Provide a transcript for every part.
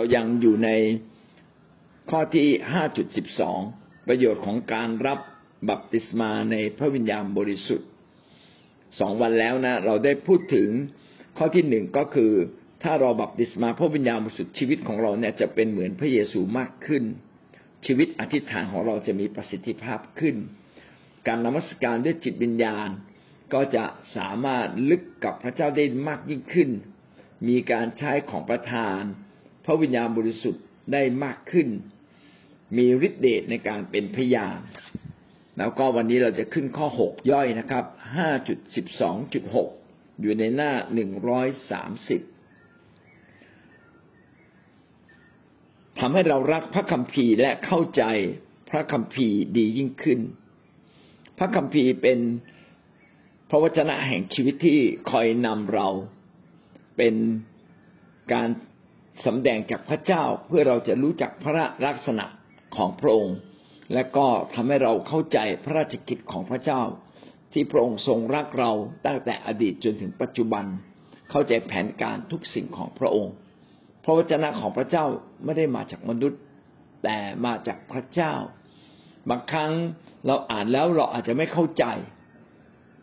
เรายังอยู่ในข้อที่ห้าจุดสิบสองประโยชน์ของการรับบัพติศมาในพระวิญญาณบริสุทธิ์สองวันแล้วนะ เราได้พูดถึงข้อที่หนึ่งก็คือ ถ้าเราบัพติศมาพระวิญญาณบริสุทธิ์ชีวิตของเราเนี่ยจะเป็นเหมือนพระเยซูมากขึ้น ชีวิตอธิษฐานของเราจะมีประสิทธิภาพขึ้น การนมัสการด้วยจิตวิญญาณ ก็จะสามารถลึกกับพระเจ้าได้มากยิ่งขึ้น มีการใช้ของประทาน พระวิญญาณบริสุทธิ์ได้มากขึ้น มีฤทธิเดชในการเป็นพยานแล้วก็วันนี้เราจะขึ้นข้อหกย่อยนะครับห้าจุดสิบสองจุดหกอยู่ในหน้าหนึ่งร้อยสามสิบทำให้เรารักพระคัมภีร์และเข้าใจพระคัมภีร์ดียิ่งขึ้น พระคัมภีร์เป็นพระวจนะแห่งชีวิตที่คอยนำเรา เป็นการ สำแดงจากพระเจ้าเพื่อเราจะรู้จักพระลักษณะของพระองค์ และก็ทำให้เราเข้าใจพระราชกิจของพระเจ้า ที่พระองค์ทรงรักเราตั้งแต่อดีตจนถึงปัจจุบัน เข้าใจแผนการทุกสิ่งของพระองค์ พระวจนะของพระเจ้าไม่ได้มาจากมนุษย์ แต่มาจากพระเจ้า บางครั้งเราอ่านแล้วเราอาจจะไม่เข้าใจ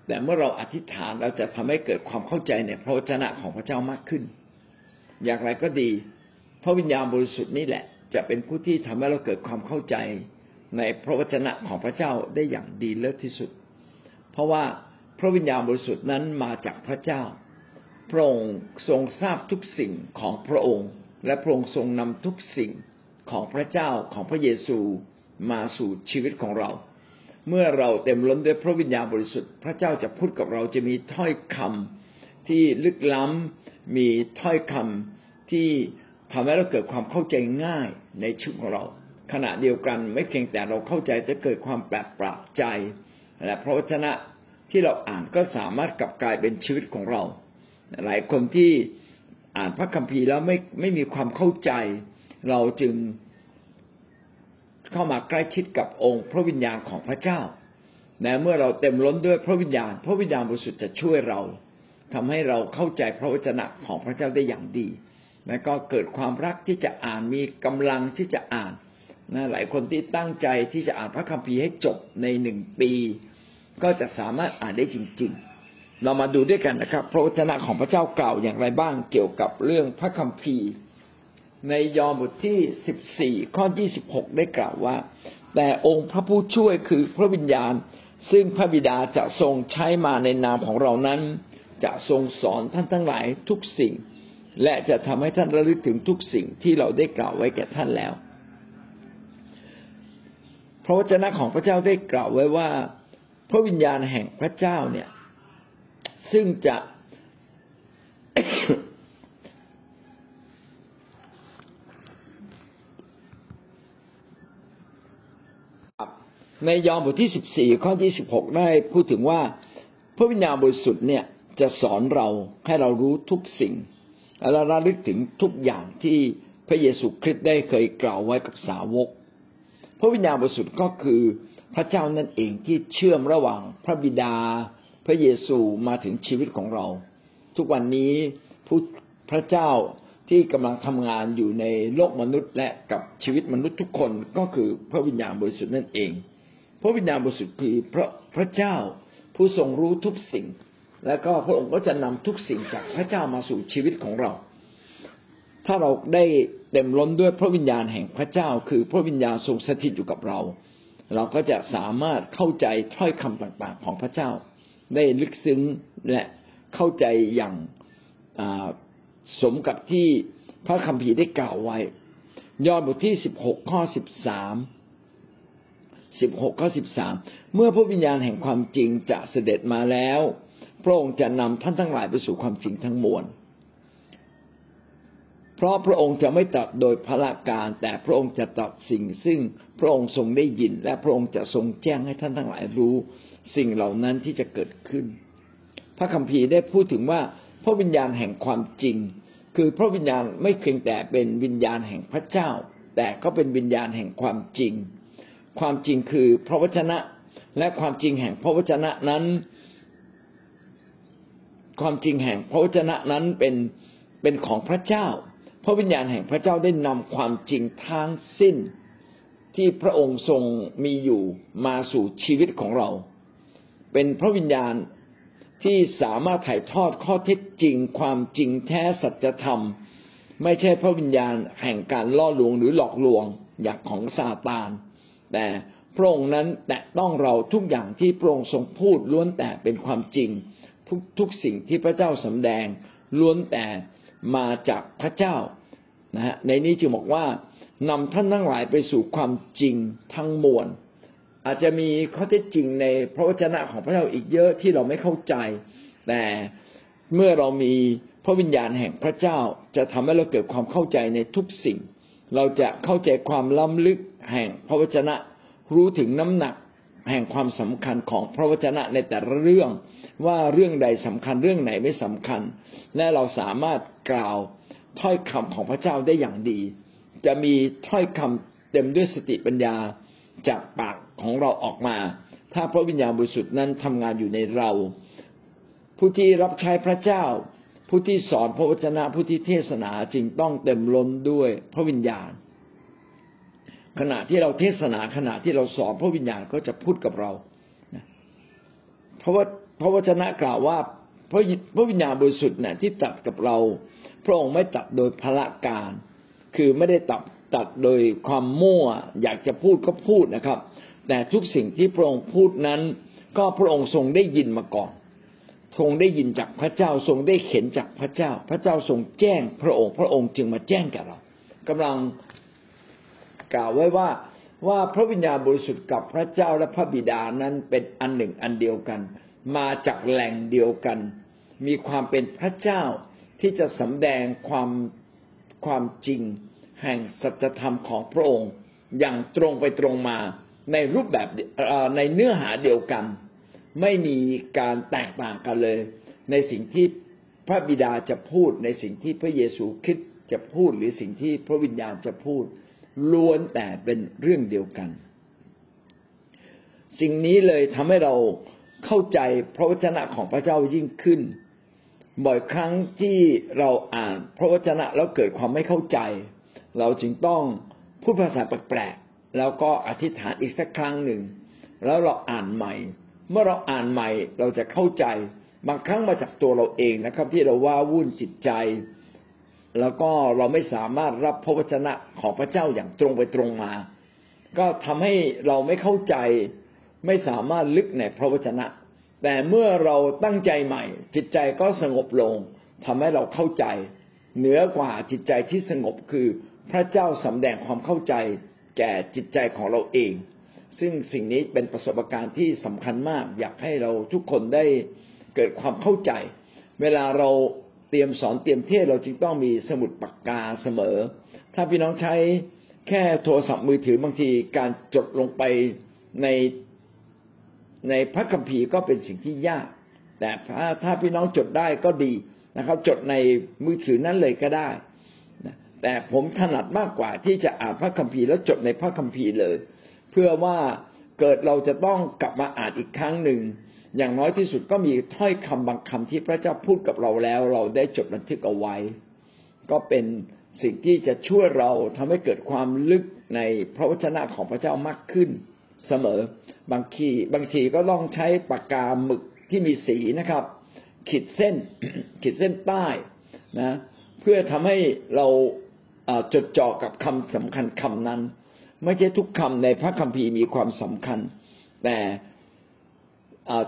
แต่เมื่อเราอธิษฐานเราจะทำให้เกิดความเข้าใจในพระวจนะของพระเจ้ามากขึ้น อย่างไรก็ดี พระวิญญาณบริสุทธิ์นี่แหละ จะเป็นผู้ที่ทำให้เราเกิดความเข้าใจในพระวจนะของพระเจ้าได้อย่างดีเลิศที่สุด เพราะว่าพระวิญญาณบริสุทธิ์นั้นมาจากพระเจ้า พระองค์ทรงทราบทุกสิ่งของพระองค์ และพระองค์ทรงนำทุกสิ่งของพระเจ้าของพระเยซูมาสู่ชีวิตของเรา เมื่อเราเต็มล้นด้วยพระวิญญาณบริสุทธิ์ พระเจ้าจะพูดกับเราจะมีถ้อยคำที่ลึกล้ำ มีถ้อยคำที่ทำให้เราเกิดความเข้าใจง่ายในชีวิตของเรา ขณะเดียวกันไม่เพียงแต่เราเข้าใจจะเกิดความแปลกประหลาดใจและพระวจนะที่เราอ่านก็สามารถกลับกลายเป็นชีวิตของเรา หลายคนที่อ่านพระคัมภีร์แล้วไม่ไม่มีความเข้าใจ เราจึงเข้ามาใกล้ชิดกับองค์ พระวิญญาณของพระเจ้าและเมื่อเราเต็มล้นด้วยพระวิญญาณ พระวิญญาณบริสุทธิ์จะช่วยเรา ทำให้เราเข้าใจพระวจนะของพระเจ้าได้อย่างดี และก็เกิดความรักที่จะอ่านมีกำลังที่จะอ่านนะหลายคนที่ตั้งใจที่จะอ่านพระคัมภีร์ให้จบในหนึ่งปี ก็จะสามารถอ่านได้จริง ๆ เรามาดูด้วยกันนะครับ พระวจนะของพระเจ้ากล่าวอย่างไรบ้างเกี่ยวกับเรื่องพระคัมภีร์ ในยอห์นบทที่สิบสี่ข้อยี่สิบหกได้กล่าวว่า แต่องค์พระผู้ช่วยคือพระวิญญาณ ซึ่งพระบิดาจะทรงใช้มาในนามของเรานั้น จะทรงสอนท่านทั้งหลายทุกสิ่ง และจะทำให้ท่านระลึกถึงทุกสิ่งที่เราได้กล่าวไว้แก่ท่านแล้ว พระวจนะของพระเจ้าได้กล่าวไว้ว่า พระวิญญาณแห่งพระเจ้าเนี่ย ซึ่งจะในยอห์นบทที่สิบสี่ข้อที่สิบหกได้พูดถึงว่าพระวิญญาณบริสุทธิ์เนี่ย จะสอนเราให้เรารู้ทุกสิ่ง และระลึกถึงทุกอย่างที่พระเยซูคริสต์ได้เคยกล่าวไว้กับสาวก พระวิญญาณบริสุทธิ์ก็คือพระเจ้านั่นเองที่เชื่อมระหว่างพระบิดา พระเยซูมาถึงชีวิตของเรา ทุกวันนี้ผู้พระเจ้าที่กำลังทำงานอยู่ในโลกมนุษย์ และกับชีวิตมนุษย์ทุกคนก็คือพระวิญญาณบริสุทธิ์นั่นเอง พระวิญญาณบริสุทธิ์คือพระพระเจ้าผู้ทรงรู้ทุกสิ่ง และก็พระองค์ก็จะนำทุกสิ่งจากพระเจ้ามาสู่ชีวิตของเรา ถ้าเราได้เต็มล้นด้วยพระวิญญาณแห่งพระเจ้า คือพระวิญญาณทรงสถิตอยู่กับเรา เราก็จะสามารถเข้าใจถ้อยคำต่างๆ ของพระเจ้า ได้ลึกซึ้งและเข้าใจอย่างสมกับที่พระคัมภีร์ได้กล่าวไว้ ยอห์นบทที่สิบหกข้อสิบสามสิบหกข้อสิบสามเมื่อพระวิญญาณแห่งความจริงจะเสด็จมาแล้ว ระองค์จะนำท่านทั้งหลายไปสู่ความจริงทั้งมวล เพราะพระองค์จะไม่ตรัสโดยพระการ แต่พระองค์จะตรัสสิ่งซึ่งพระองค์ทรงได้ยิน และพระองค์จะทรงแจ้งให้ท่านทั้งหลายรู้สิ่งเหล่านั้นที่จะเกิดขึ้น พระคัมภีร์ได้พูดถึงว่าพระวิญญาณแห่งความจริง คือพระวิญญาณไม่เพียงแต่เป็นวิญญาณแห่งพระเจ้า แต่ก็เป็นวิญญาณแห่งความจริง ความจริงคือพระวจนะและความจริงแห่งพระวจนะนั้น ความจริงแห่งพระวจนะนั้นเป็นเป็นของพระเจ้า พระวิญญาณแห่งพระเจ้าได้นำความจริงทั้งสิ้นที่พระองค์ทรงมีอยู่มาสู่ชีวิตของเรา เป็นพระวิญญาณที่สามารถถ่ายทอดข้อเท็จจริง ความจริงแท้สัจธรรม ไม่ใช่พระวิญญาณแห่งการล่อลวงหรือหลอกลวงอย่างของซาตาน แต่พระองค์นั้นแตะต้องเราทุกอย่างที่พระองค์ทรงพูดล้วนแต่เป็นความจริง ทุกทุกสิ่งที่พระเจ้าสำแดงล้วนแต่มาจากพระเจ้านะฮะในนี้จึงบอกว่านำท่านทั้งหลายไปสู่ความจริงทั้งมวล อาจจะมีข้อเท็จจริงในพระวจนะของพระเจ้าอีกเยอะที่เราไม่เข้าใจ แต่เมื่อเรามีพระวิญญาณแห่งพระเจ้าจะทำให้เราเกิดความเข้าใจในทุกสิ่ง เราจะเข้าใจความล้ำลึกแห่งพระวจนะ รู้ถึงน้ำหนักแห่งความสำคัญของพระวจนะในแต่ละเรื่อง ว่าเรื่องใดสำคัญเรื่องไหนไม่สำคัญ และเราสามารถกล่าวถ้อยคำของพระเจ้าได้อย่างดี จะมีถ้อยคำเต็มด้วยสติปัญญาจากปากของเราออกมา ถ้าพระวิญญาณบริสุทธิ์นั้นทำงานอยู่ในเรา ผู้ที่รับใช้พระเจ้า ผู้ที่สอนพระวจนะผู้ที่เทศนาจึงต้องเต็มล้นด้วยพระวิญญาณ ขณะที่เราเทศนาขณะที่เราสอนพระวิญญาณก็จะพูดกับเราเพราะว่า พระวจนะกล่าวว่าพระพระวิญญาณบริสุทธิ์เนี่ยที่ตัดกับเรา พระองค์ไม่ตัดโดยพละการ คือไม่ได้ตัดตัดโดยความมั่ว อยากจะพูดก็พูดนะครับ แต่ทุกสิ่งที่พระองค์พูดนั้น ก็พระองค์ทรงได้ยินมาก่อนทรงได้ยินจากพระเจ้าทรงได้เห็นจากพระเจ้า พระเจ้าทรงแจ้งพระองค์ พระองค์จึงมาแจ้งแก่เรากำลังกล่าวไว้ว่าว่าพระวิญญาณบริสุทธิ์กับพระเจ้าและพระบิดานั้นเป็นอันหนึ่งอันเดียวกัน มาจากแหล่งเดียวกัน มีความเป็นพระเจ้าที่จะสำแดงความความจริง แห่งสัจธรรมของพระองค์ อย่างตรงไปตรงมาในรูปแบบในเนื้อหาเดียวกัน ไม่มีการแตกต่างกันเลย ในสิ่งที่พระบิดาจะพูดในสิ่งที่พระเยซูคริสต์จะพูดหรือสิ่งที่พระวิญญาณจะพูด ล้วนแต่เป็นเรื่องเดียวกัน สิ่งนี้เลยทำให้เรา เข้าใจพระวจนะของพระเจ้ายิ่งขึ้น บ่อยครั้งที่เราอ่านพระวจนะแล้วเกิดความไม่เข้าใจ เราจึงต้องพูดภาษาแปลกๆแล้วก็อธิษฐานอีกสักครั้งหนึ่ง แล้วเราอ่านใหม่ เมื่อเราอ่านใหม่เราจะเข้าใจ บางครั้งมาจากตัวเราเองนะครับ ที่เราว่าวุ่นจิตใจ แล้วก็เราไม่สามารถรับพระวจนะของพระเจ้าอย่างตรงไปตรงมา ก็ทำให้เราไม่เข้าใจ ไม่สามารถลึกในพระวจนะ แต่เมื่อเราตั้งใจใหม่ จิตใจก็สงบลงทำให้เราเข้าใจ เหนือกว่าจิตใจที่สงบคือพระเจ้าสำแดงความเข้าใจ แก่จิตใจของเราเอง ซึ่งสิ่งนี้เป็นประสบการณ์ที่สำคัญมาก อยากให้เราทุกคนได้เกิดความเข้าใจ เวลาเราเตรียมสอนเตรียมเทศเราจึงต้องมีสมุดปากกาเสมอ ถ้าพี่น้องใช้แค่โทรศัพท์มือถือบางทีการจดลงไปใน ในพระคัมภีร์ก็เป็นสิ่งที่ยาก แต่ถ้าพี่น้องจดได้ก็ดีนะครับ จดในมือถือนั้นเลยก็ได้แต่ผมถนัดมากกว่าที่จะอ่านพระคัมภีร์แล้วจดในพระคัมภีร์เลย เพื่อว่าเกิดเราจะต้องกลับมาอ่านอีกครั้งหนึ่ง อย่างน้อยที่สุดก็มีถ้อยคำบางคำที่พระเจ้าพูดกับเราแล้ว เราได้จดบันทึกเอาไว้ ก็เป็นสิ่งที่จะช่วยเราทำให้เกิดความลึกในพระวจนะของพระเจ้ามากขึ้น เสมอ บางทีบางทีก็ต้องใช้ปากกาหมึกที่มีสีนะครับ ขีดเส้นขีดเส้นใต้นะ เพื่อทำให้เราจดจ่อกับคำสำคัญคำนั้น ไม่ใช่ทุกคำในพระคัมภีร์มีความสำคัญ แต่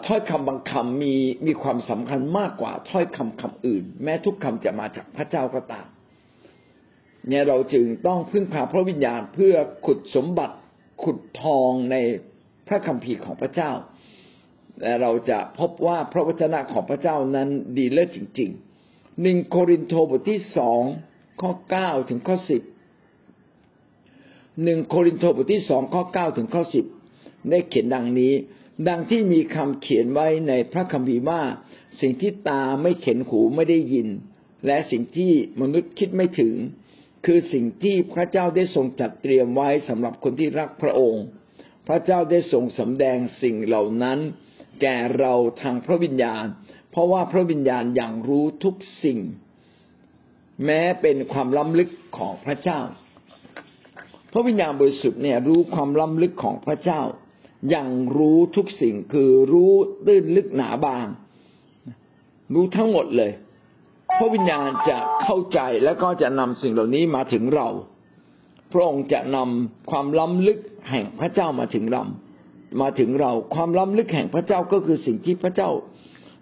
ถ้อยคำบางคำมีมีความสำคัญมากกว่าถ้อยคำคำอื่น แม้ทุกคำจะมาจากพระเจ้าก็ตามเนี่ยเราจึงต้องพึ่งพาพระวิญญาณเพื่อขุดสมบัติ ขุดทองในพระคัมภีร์ของพระเจ้าและเราจะพบว่าพระวจนะของพระเจ้านั้นดีเลิศจริงๆหนึ่งโครินโตบทที่สองข้อเก้าถึงข้อสิบหนึ่งโครินโตบทที่สองข้อเก้าถึงข้อสิบได้เขียนดังนี้ ดังที่มีคำเขียนไว้ในพระคัมภีร์ว่า สิ่งที่ตาไม่เข็นหูไม่ได้ยิน และสิ่งที่มนุษย์คิดไม่ถึง คือสิ่งที่พระเจ้าได้ทรงจัดเตรียมไว้สำหรับคนที่รักพระองค์ พระเจ้าได้ทรงสำแดงสิ่งเหล่านั้น แก่เราทางพระวิญญาณ เพราะว่าพระวิญญาณอย่างรู้ทุกสิ่ง แม้เป็นความล้ำลึกของพระเจ้า พระวิญญาณบริสุทธิ์เนี่ยรู้ความล้ำลึกของพระเจ้า อย่างรู้ทุกสิ่งคือรู้ตื้นลึกหนาบาง รู้ทั้งหมดเลย พระวิญญาณจะเข้าใจแล้วก็จะนำสิ่งเหล่านี้มาถึงเรา พระองค์จะนำความล้ำลึกแห่งพระเจ้ามาถึงเรามาถึงเราความล้ำลึกแห่งพระเจ้าก็คือสิ่งที่พระเจ้า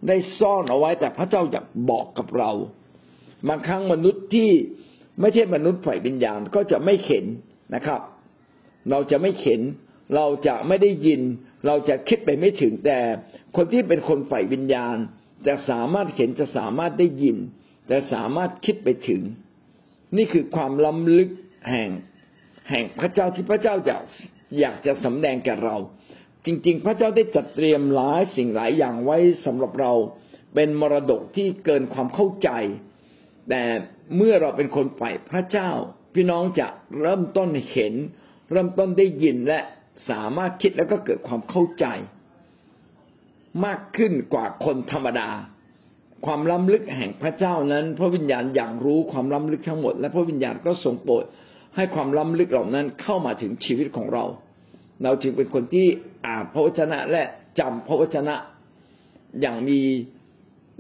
ได้ซ่อนเอาไว้แต่พระเจ้าอยากบอกกับเราบางครั้งมนุษย์ที่ไม่ใช่มนุษย์ฝ่ายวิญญาณก็จะไม่เห็นนะครับ เราจะไม่เห็น เราจะไม่ได้ยิน เราจะคิดไปไม่ถึงแต่ คนที่เป็นคนฝ่ายวิญญาณ จะสามารถเห็นจะสามารถได้ยินแต่สามารถคิดไปถึง นี่คือความล้ำลึกแห่งแห่งพระเจ้าที่พระเจ้าอยากอยากจะสำแดงแก่เรา จริง ๆ พระเจ้าได้จัดเตรียมหลายสิ่งหลายอย่างไว้สำหรับเรา เป็นมรดกที่เกินความเข้าใจ แต่เมื่อเราเป็นคนฝ่พระเจ้า พี่น้องจะเริ่มต้นเห็น เริ่มต้นได้ยินและสามารถคิดแล้วก็เกิดความเข้าใจ มากขึ้นกว่าคนธรรมดา ความล้ำลึกแห่งพระเจ้านั้น พระวิญญาณอย่างรู้ความล้ำลึกทั้งหมด และพระวิญญาณก็ทรงโปรดให้ความล้ำลึกเหล่านั้นเข้ามาถึงชีวิตของเรา เราจึงเป็นคนที่อ่านพระวจนะและจำพระวจนะอย่างมี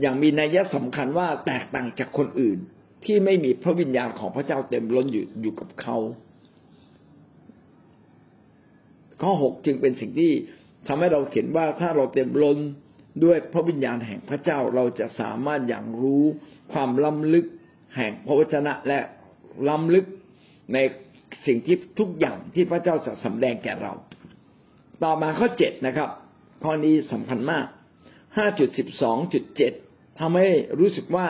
อย่างมีนัยสำคัญว่าแตกต่างจากคนอื่น ที่ไม่มีพระวิญญาณของพระเจ้าเต็มล้นอยู่อยู่กับเขา ข้อหกจึงเป็นสิ่งที่ ทำให้เราเห็นว่าถ้าเราเต็มล้นด้วยพระวิญญาณแห่งพระเจ้าเราจะสามารถอย่างรู้ความล้ำลึกแห่งพระวจนะและล้ำลึกในสิ่งที่ทุกอย่างที่พระเจ้าจะสำแดงแก่เรา ต่อมาข้อเจ็ดนะครับข้อนี้สำคัญมากห้าจุดสิบสองจุดเจ็ดทำให้รู้สึกว่า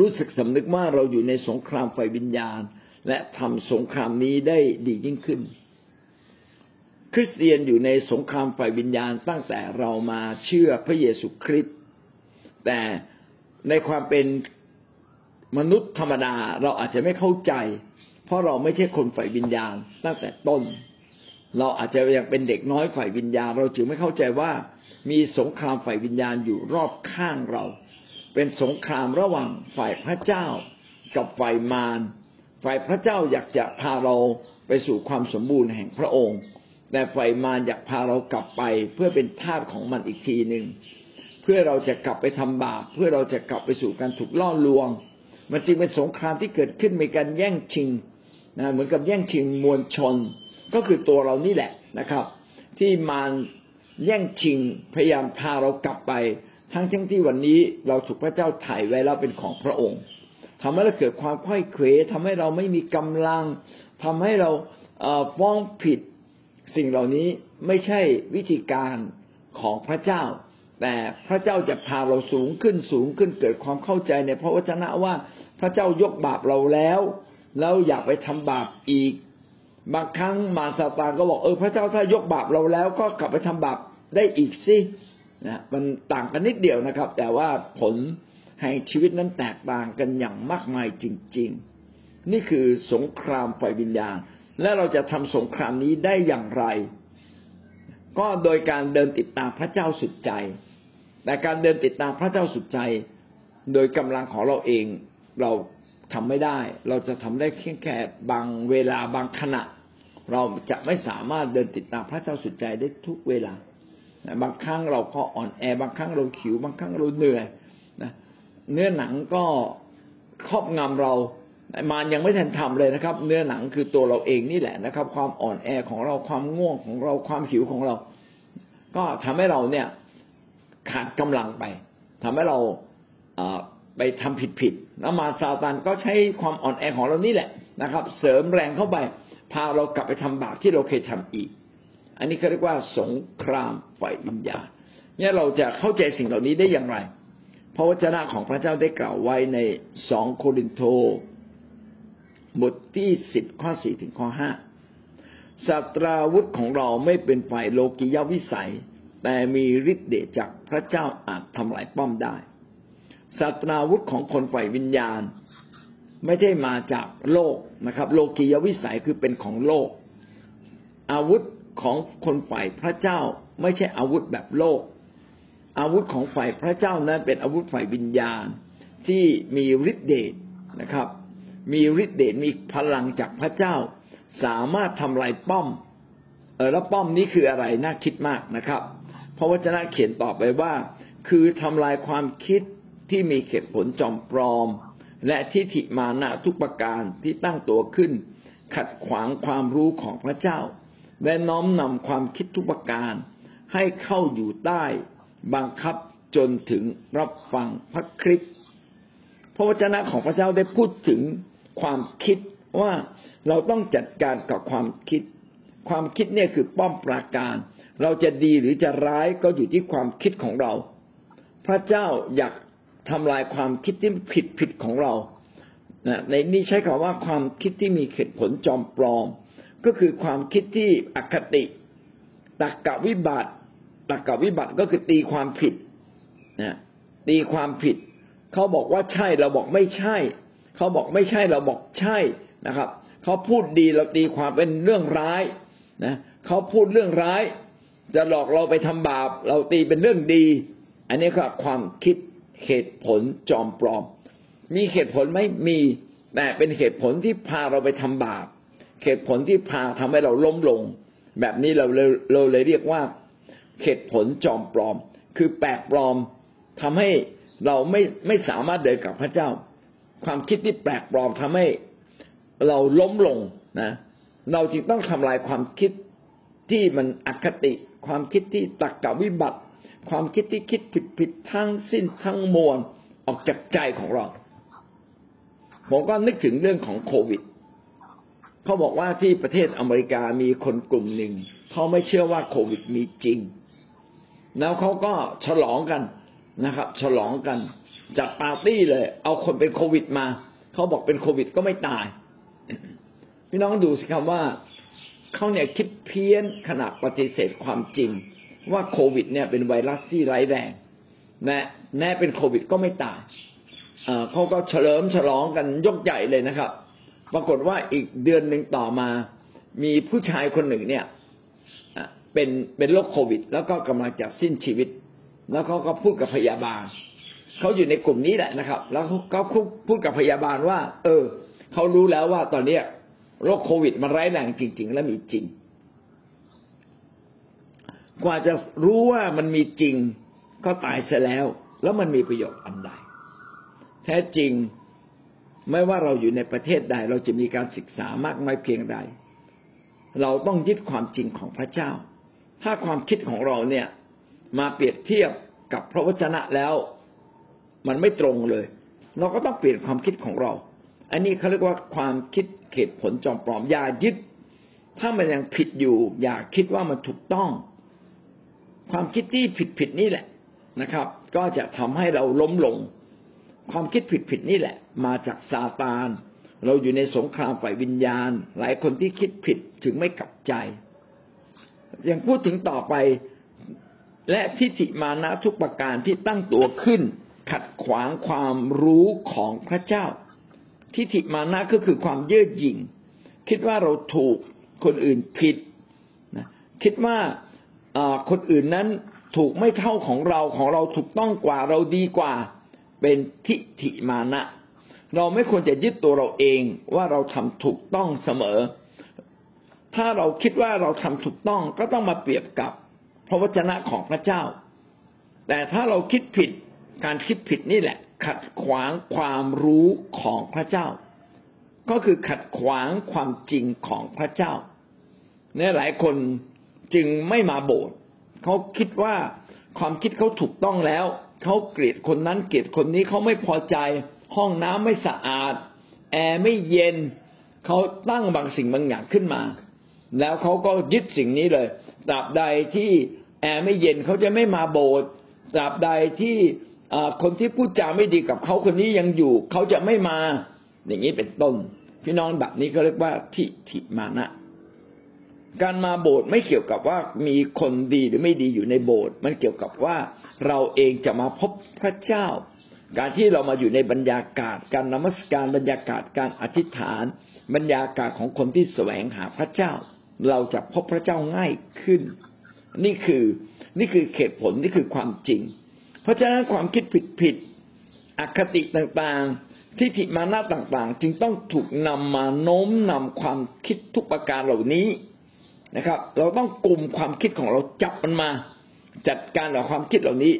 รู้สึกสำนึกว่าเราอยู่ในสงครามไฟวิญญาณ และทำสงครามนี้ได้ดียิ่งขึ้น คริสเตียนอยู่ในสงครามไฟวิญญาณตั้งแต่เรามาเชื่อพระเยซูคริสต์แต่ในความเป็นมนุษย์ธรรมดาเราอาจจะไม่เข้าใจ เพราะเราไม่ใช่คนฝ่ายวิญญาณตั้งแต่ต้น เราอาจจะยังเป็นเด็กน้อยฝ่ายวิญญาณ เราจึงไม่เข้าใจว่ามีสงครามฝ่ายวิญญาณอยู่รอบข้างเรา เป็นสงครามระหว่างฝ่ายพระเจ้า กับฝ่ายมารฝ่ายพระเจ้าอยากจะพาเราไปสู่ความสมบูรณ์แห่งพระองค์ แต่ฝ่ายมารอยากพาเรากลับไป เพื่อเป็นทาสของมันอีกทีหนึ่งเพื่อเราจะกลับไปทำบาปเพื่อเราจะกลับไปสู่การถูกล่อลวง มันจึงเป็นสงครามที่เกิดขึ้นมีการแย่งชิงนะเหมือนกับแย่งชิงมวลชน ก็คือตัวเรานี่แหละนะครับ ที่มารแย่งชิงพยายามพาเรากลับไป ทั้งทั้งที่วันนี้เราถูกพระเจ้าถ่ายไว้แล้วเป็นของพระองค์ทำให้เราเกิดความค่อยเขวทำให้เราไม่มีกำลังทำให้เราฟ้องผิด สิ่งเหล่านี้ไม่ใช่วิธีการของพระเจ้า แต่พระเจ้าจะพาเราสูงขึ้นสูงขึ้นเกิดความเข้าใจในพระวจนะว่าพระเจ้ายกบาปเราแล้วแล้วอยากไปทำบาปอีก บางครั้งมาซาตานก็บอกเออพระเจ้าถ้ายกบาปเราแล้ว ก็กลับไปทำบาปได้อีกสินะมันต่างกันนิดเดียวนะครับ แต่ว่าผลแห่งชีวิตนั้นแตกต่างกันอย่างมากมายจริง ๆ นี่คือสงครามไฟวิญญาณ และเราจะทำสงครามนี้ได้อย่างไร ก็โดยการเดินติดตามพระเจ้าสุดใจ แต่การเดินติดตามพระเจ้าสุดใจ โดยกำลังของเราเองเราทำไม่ได้ เราจะทำได้แค่แค่บางเวลาบางขณะ เราจะไม่สามารถเดินติดตามพระเจ้าสุดใจได้ทุกเวลา บางครั้งเราก็อ่อนแอ บางครั้งเราขิว บางครั้งเราเหนื่อยนะเนื้อหนังก็ครอบงำเรา มานยังไม่ทันทำเลยนะครับ เนื้อหนังคือตัวเราเองนี่แหละนะครับ ความอ่อนแอของเราความง่วงของเราความหิวของเรา ก็ทำให้เราเนี่ยขาดกำลังไปทำให้เราไปทำผิดผิดแล้วมาซาตานก็ใช้ความอ่อนแอของเรานี่แหละนะครับ เสริมแรงเข้าไป พาเรากลับไปทำบาปที่เราเคยทำอีก อันนี้เขาเรียกว่าสงครามฝ่ายวิญญาณเนี่ยเราจะเข้าใจสิ่งเหล่านี้ได้อย่างไรพระวจนะของพระเจ้าได้กล่าวไว้ในสองโครินโต บทที่สิบข้อสี่ถึงข้อห้าสัตราวุธของเราไม่เป็นฝ่ายโลกิยวิสัย แต่มีฤทธิ์เดชจากพระเจ้าอาจทำลายป้อมได้สัตราวุธของคนฝ่ายวิญญาณ ไม่ได้มาจากโลกนะครับ โลกียวิสัยคือเป็นของโลก อาวุธของคนฝ่ายพระเจ้าไม่ใช่อาวุธแบบโลก อาวุธของฝ่ายพระเจ้านั้นเป็นอาวุธฝ่ายวิญญาณที่มีฤทธิ์เดชนะครับ มีฤทธิ์เดชมีพลังจากพระเจ้า สามารถทำลายป้อม เออแล้วป้อมนี้คืออะไรน่าคิดมากนะครับ พระวจนะเขียนต่อไปว่า คือทำลายความคิดที่มีเหตุผลจอมปลอม และทิฏฐิมานะทุกประการที่ตั้งตัวขึ้น ขัดขวางความรู้ของพระเจ้า และน้อมนำความคิดทุกประการ ให้เข้าอยู่ใต้ บังคับจนถึงรับฟังพระคริสต์พระวจนะของพระเจ้าได้พูดถึง ความคิดว่าเราต้องจัดการกับความคิด ความคิดเนี่ยคือป้อมปราการ เราจะดีหรือจะร้ายก็อยู่ที่ความคิดของเรา พระเจ้าอยากทำลายความคิดที่ผิดผิดของเราในนี้ใช้คำว่าความคิดที่มีเหตุผลจอมปลอม ก็คือความคิดที่อคติตักกะวิบัติตักกะวิบัติก็คือตีความผิดนะตีความผิด เขาบอกว่าใช่เราบอกไม่ใช่ เขาบอกไม่ใช่เราบอกใช่นะครับ เขาพูดดีเราตีความเป็นเรื่องร้ายนะเขาพูดเรื่องร้าย จะหลอกเราไปทำบาป เราตีเป็นเรื่องดี อันนี้ก็ความคิดเหตุผลจอมปลอม มีเหตุผลไหมมีแต่เป็นเหตุผลที่พาเราไปทำบาป เหตุผลที่พาทำให้เราล้มลง แบบนี้เราเลยเราเลยเรียกว่าเหตุผลจอมปลอม คือแปลกปลอมทำให้เราไม่ไม่สามารถเดินกับพระเจ้า ความคิดที่แปลกปลอมทำให้เราล้มลงนะเราจึงต้องทำลายความคิดที่มันอคติ ความคิดที่ตักกะวิบัติ ความคิดที่คิดผิดผิดทั้งสิ้นทั้งมวลออกจากใจของเรา ผมก็นึกถึงเรื่องของโควิดเขาบอกว่าที่ประเทศอเมริกามีคนกลุ่มหนึ่งเขาไม่เชื่อว่าโควิดมีจริง แล้วเขาก็ฉลองกันนะครับ ฉลองกัน จัดปาร์ตี้เลย เอาคนเป็นโควิดมา เขาบอกเป็นโควิดก็ไม่ตาย พี่น้องดูสิครับว่าเขาเนี่ยคิดเพี้ยนขนาดปฏิเสธความจริง ว่าโควิด เนี่ยเป็นไวรัสที่ร้ายแรงแน่แน่เป็นโควิดก็ไม่ตายเขาก็เฉลิมฉลองกันยกใหญ่เลยนะครับ ปรากฏว่าอีกเดือนหนึ่งต่อมา มีผู้ชายคนหนึ่งเนี่ยเป็นเป็นโรคโควิด แล้วก็กำลังจะสิ้นชีวิต แล้วเขาก็พูดกับพยาบาล เขาอยู่ในกลุ่มนี้แหละนะครับ แล้วเขาพูดกับพยาบาลว่า เออเขารู้แล้วว่าตอนเนี้ยโรคโควิดมันร้ายแรงจริง ๆ และมีจริง กว่าจะรู้ว่ามันมีจริง ก็ตายเสียแล้ว แล้วมันมีประโยชน์อันใด แท้จริงไม่ว่าเราอยู่ในประเทศใด เราจะมีการศึกษามากน้อยเพียงใด เราต้องยึดความจริงของพระเจ้า ถ้าความคิดของเราเนี่ย มาเปรียบเทียบกับพระวจนะแล้ว มันไม่ตรงเลย เราก็ต้องเปลี่ยนความคิดของเรา อันนี้เขาเรียกว่าความคิดเหตุผลจอมปลอมอย่ายึด ถ้ามันยังผิดอยู่ อย่าคิดว่ามันถูกต้อง ความคิดที่ผิดผิดนี่แหละนะครับ ก็จะทำให้เราล้มลง ความคิดผิดผิดนี่แหละ มาจากซาตาน เราอยู่ในสงครามฝ่ายวิญญาณ หลายคนที่คิดผิดถึงไม่กลับใจยังพูดถึงต่อไปและทิฏฐิมานะทุกประการที่ตั้งตัวขึ้น ขัดขวางความรู้ของพระเจ้า ทิฏฐิมานะก็คือความเย่อหยิ่ง คิดว่าเราถูกคนอื่นผิดนะคิดว่าคนอื่นนั้นถูกไม่เท่าของเราของเราถูกต้องกว่าเราดีกว่า เป็นทิฏฐิมานะ เราไม่ควรจะยึดตัวเราเองว่าเราทำถูกต้องเสมอ ถ้าเราคิดว่าเราทำถูกต้องก็ต้องมาเปรียบกับพระวจนะของพระเจ้า แต่ถ้าเราคิดผิด การคิดผิดนี่แหละ ขัดขวางความรู้ของพระเจ้า ก็คือขัดขวางความจริงของพระเจ้าเนี่ยหลายคนจึงไม่มาโบสถ์เขาคิดว่าความคิดเขาถูกต้องแล้วเขาเกลียดคนนั้นเกลียดคนนี้เขาไม่พอใจ ห้องน้ำไม่สะอาด แอร์ไม่เย็นเขาตั้งบางสิ่งบางอย่างขึ้นมา แล้วเขาก็ยึดสิ่งนี้เลยตราบใดที่แอร์ไม่เย็นเขาจะไม่มาโบสถ์ตราบใดที่ คนที่พูดจาไม่ดีกับเขาคนนี้ยังอยู่ เขาจะไม่มา อย่างนี้เป็นต้น พี่น้องแบบนี้เขาเรียกว่าทิฏฐิมานะ การมาโบสถ์ไม่เกี่ยวกับว่ามีคนดีหรือไม่ดีอยู่ในโบสถ์มันเกี่ยวกับว่าเราเองจะมาพบพระเจ้า การที่เรามาอยู่ในบรรยากาศการนมัสการบรรยากาศการอธิษฐาน บรรยากาศของคนที่แสวงหาพระเจ้า เราจะพบพระเจ้าง่ายขึ้น นี่คือนี่คือเหตุผลนี่คือความจริง ราะฉะนั้นความคิดผิดผิดอคติต่างๆ ทิฏฐิมานะต่างๆ จึงต้องถูกนำมาโน้มนำความคิดทุกประการเหล่านี้นะครับ เราต้องกลุ่มความคิดของเราจับมันมา จัดการกับความคิดเหล่านี้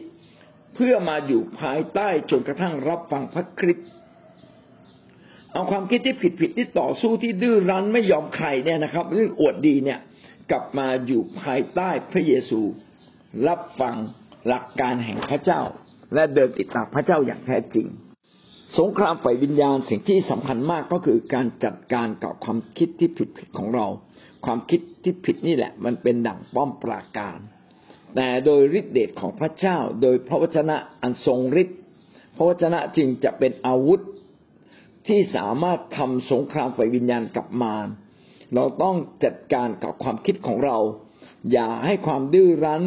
เพื่อมาอยู่ภายใต้จนกระทั่งรับฟังพระคริสต์เอาความคิดที่ผิดผิดที่ต่อสู้ที่ดื้อรั้นไม่ยอมใครเนี่ยนะครับเรื่องอวดดีเนี่ยกลับมาอยู่ภายใต้พระเยซู รับฟัง หลักการแห่งพระเจ้า และเดินติดตามพระเจ้าอย่างแท้จริง สงครามฝ่ายวิญญาณสิ่งที่สำคัญมากก็คือการจัดการกับความคิดที่ผิดผิดของเรา ความคิดที่ผิดนี่แหละ มันเป็นดั่งป้อมปราการ แต่โดยฤทธิเดชของพระเจ้า โดยพระวจนะอันทรงฤทธิ์พระวจนะจึงจะเป็นอาวุธที่สามารถทำสงครามฝ่ายวิญญาณกับมารเราต้องจัดการกับความคิดของเรา อย่าให้ความดื้อรั้น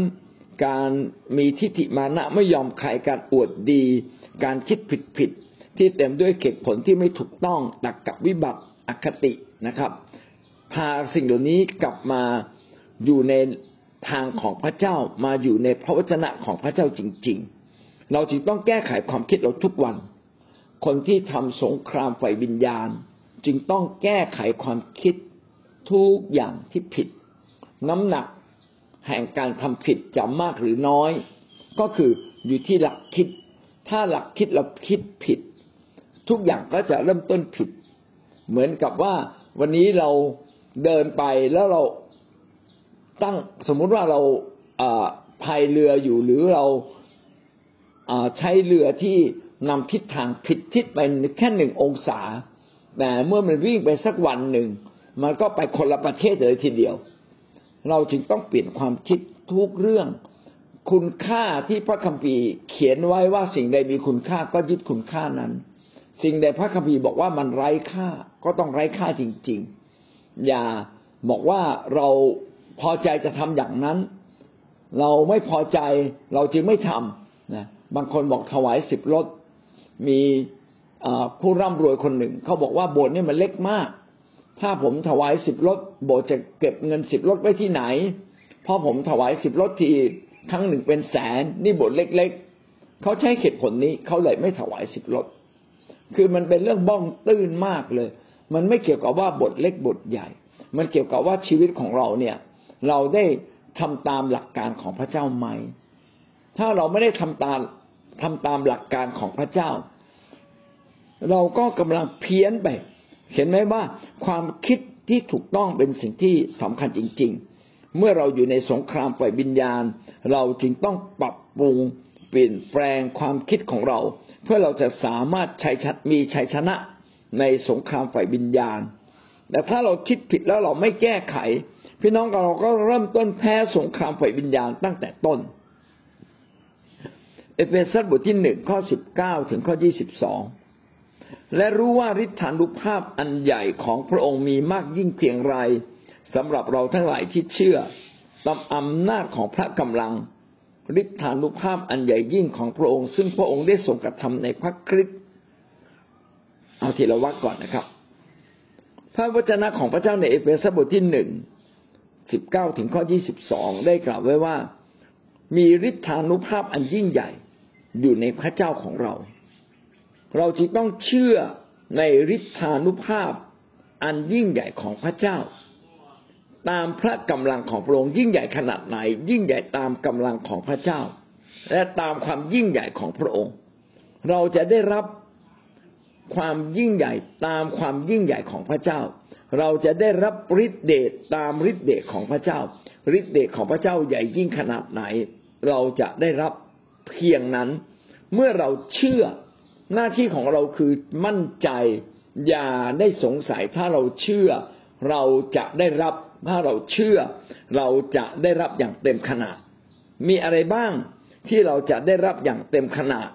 การมีทิฏฐิมานะไม่ยอมใครการอวดดี การคิดผิดผิดที่เต็มด้วยเหตุผลที่ไม่ถูกต้องตักกับวิบัติอคตินะครับ พาสิ่งเหล่านี้กลับมาอยู่ในทางของพระเจ้ามาอยู่ในพระวจนะของพระเจ้าจริง ๆ เราจึงต้องแก้ไขความคิดเราทุกวัน คนที่ทำสงครามฝ่ายวิญญาณ จึงต้องแก้ไขความคิดทุกอย่างที่ผิด น้ำหนัก แห่งการทำผิดจะมากหรือน้อย ก็คืออยู่ที่หลักคิด ถ้าหลักคิดเราคิดผิด ทุกอย่างก็จะเริ่มต้นผิด เหมือนกับว่าวันนี้เราเดินไปแล้วเราตั้งสมมุติว่าเราพายเรืออยู่หรือเราใช้เรือที่นำทิศทางผิดทิศไปแค่หนึ่งองศาแต่เมื่อมันวิ่งไปสักวันหนึ่ง มันก็ไปคนละประเทศเลยทีเดียว เราจึงต้องเปลี่ยนความคิดทุกเรื่อง คุณค่าที่พระคัมภีร์เขียนไว้ว่าสิ่งใดมีคุณค่าก็ยึดคุณค่านั้น สิ่งใดพระคัมภีร์บอกว่ามันไร้ค่าก็ต้องไร้ค่าจริง ๆ อย่าบอกว่าเราพอใจจะทำอย่างนั้น เราไม่พอใจเราจึงไม่ทำนะบางคนบอกถวายสิบรถมีผู้ร่ำรวยคนหนึ่ง เขาบอกว่าโบสถ์นี่มันเล็กมาก ถ้าผมถวายสิบรถโบสถ์จะเก็บเงินสิบรถไว้ที่ไหน เพราะผมถวายสิบรถทีครั้งหนึ่งเป็นแสนนี่โบสถ์เล็ก ๆ เขาใช้เหตุผลนี้เขาเลยไม่ถวายสิบรถคือมันเป็นเรื่องบ้องตื้นมากเลย มันไม่เกี่ยวกับว่าบทเล็กบทใหญ่ มันเกี่ยวกับว่าชีวิตของเราเนี่ย เราได้ทำตามหลักการของพระเจ้าไหม ถ้าเราไม่ได้ทำตามทำตามหลักการของพระเจ้า เราก็กำลังเพี้ยนไป เห็นไหมว่าความคิดที่ถูกต้องเป็นสิ่งที่สำคัญจริง ๆ เมื่อเราอยู่ในสงครามฝ่ายวิญญาณ เราจึงต้องปรับปรุงเปลี่ยนแปลงความคิดของเรา เพื่อเราจะสามารถชัยชมีชัยชนะในสงครามฝ่ายวิญญาณ แต่ถ้าเราคิดผิดแล้วเราไม่แก้ไข พี่น้องเราก็เริ่มต้นแพ้สงครามฝ่ายวิญญาณตั้งแต่ต้น เอเฟซัสบทที่หนึ่งข้อสิบเก้าถึงข้อยี่สิบสอง และรู้ว่าฤทธานุภาพอันใหญ่ของพระองค์มีมากยิ่งเพียงไรสำหรับเราทั้งหลายที่เชื่อตามอำนาจของพระกำลังฤทธานุภาพอันใหญ่ยิ่งของพระองค์ ซึ่งพระองค์ได้ทรงกระทำในพระคริสต์เอาทีละวักก่อนนะครับ พระวจนะของพระเจ้าในเอเฟซัสบทที่หนึ่งสิบเก้าถึงข้อยี่สิบสองได้กล่าวไว้ว่า มีฤทธานุภาพอันยิ่งใหญ่อยู่ในพระเจ้าของเรา เราจึงต้องเชื่อในฤทธานุภาพอันยิ่งใหญ่ของพระเจ้า ตามพระกำลังของพระองค์ยิ่งใหญ่ขนาดไหน ยิ่งใหญ่ตามกำลังของพระเจ้า และตามความยิ่งใหญ่ของพระองค์ เราจะได้รับความยิ่งใหญ่ตามความยิ่งใหญ่ของพระเจ้า เราจะได้รับฤทธิเดชตามฤทธิเดชของพระเจ้าฤทธิเดชของพระเจ้าใหญ่ยิ่งขนาดไหน เราจะได้รับเพียงนั้น เมื่อเราเชื่อ หน้าที่ของเราคือมั่นใจ อย่าได้สงสัยถ้าเราเชื่อ เราจะได้รับถ้าเราเชื่อ เราจะได้รับอย่างเต็มขนาด มีอะไรบ้างที่เราจะได้รับอย่างเต็มขนาด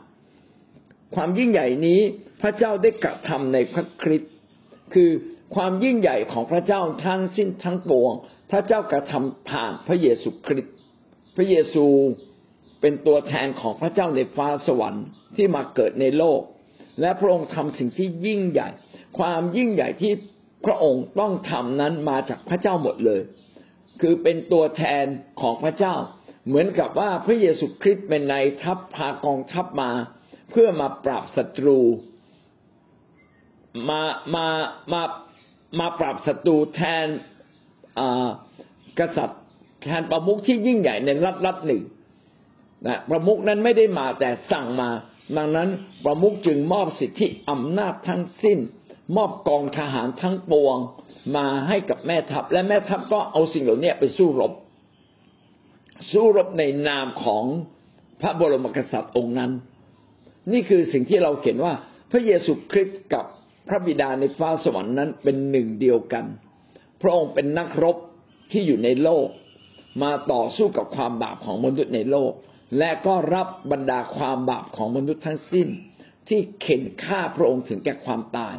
ความยิ่งใหญ่นี้พระเจ้าได้กระทำในพระคริสต์คือความยิ่งใหญ่ของพระเจ้าทั้งสิ้นทั้งปวง พระเจ้ากระทำผ่านพระเยซูคริสต์พระเยซู เป็นตัวแทนของพระเจ้าในฟ้าสวรรค์ที่มาเกิดในโลก และพระองค์ทำสิ่งที่ยิ่งใหญ่ ความยิ่งใหญ่ที่พระองค์ต้องทำนั้นมาจากพระเจ้าหมดเลย คือเป็นตัวแทนของพระเจ้า เหมือนกับว่าพระเยซูคริสต์เป็นนายทัพพากองทัพมา เพื่อมาปราบศัตรู มามามามาปราบศัตรูแทนกษัตริย์แทนประมุขที่ยิ่งใหญ่ในรัฐรัฐหนึ่ง นะประมุขนั้นไม่ได้มาแต่สั่งมา ดังนั้นประมุขจึงมอบสิทธิอำนาจทั้งสิ้น มอบกองทหารทั้งปวงมาให้กับแม่ทัพ และแม่ทัพก็เอาสิ่งเหล่านี้ไปสู้รบ สู้รบในนามของพระบรมกษัตริย์องค์นั้น นี่คือสิ่งที่เราเห็นว่าพระเยซูคริสต์กับพระบิดาในฟ้าสวรรค์นั้นเป็นหนึ่งเดียวกัน พระองค์เป็นนักรบที่อยู่ในโลก มาต่อสู้กับความบาปของมนุษย์ในโลก และก็รับบรรดาความบาปของมนุษย์ทั้งสิ้น ที่เข็นฆ่าพระองค์ถึงแก่ความตาย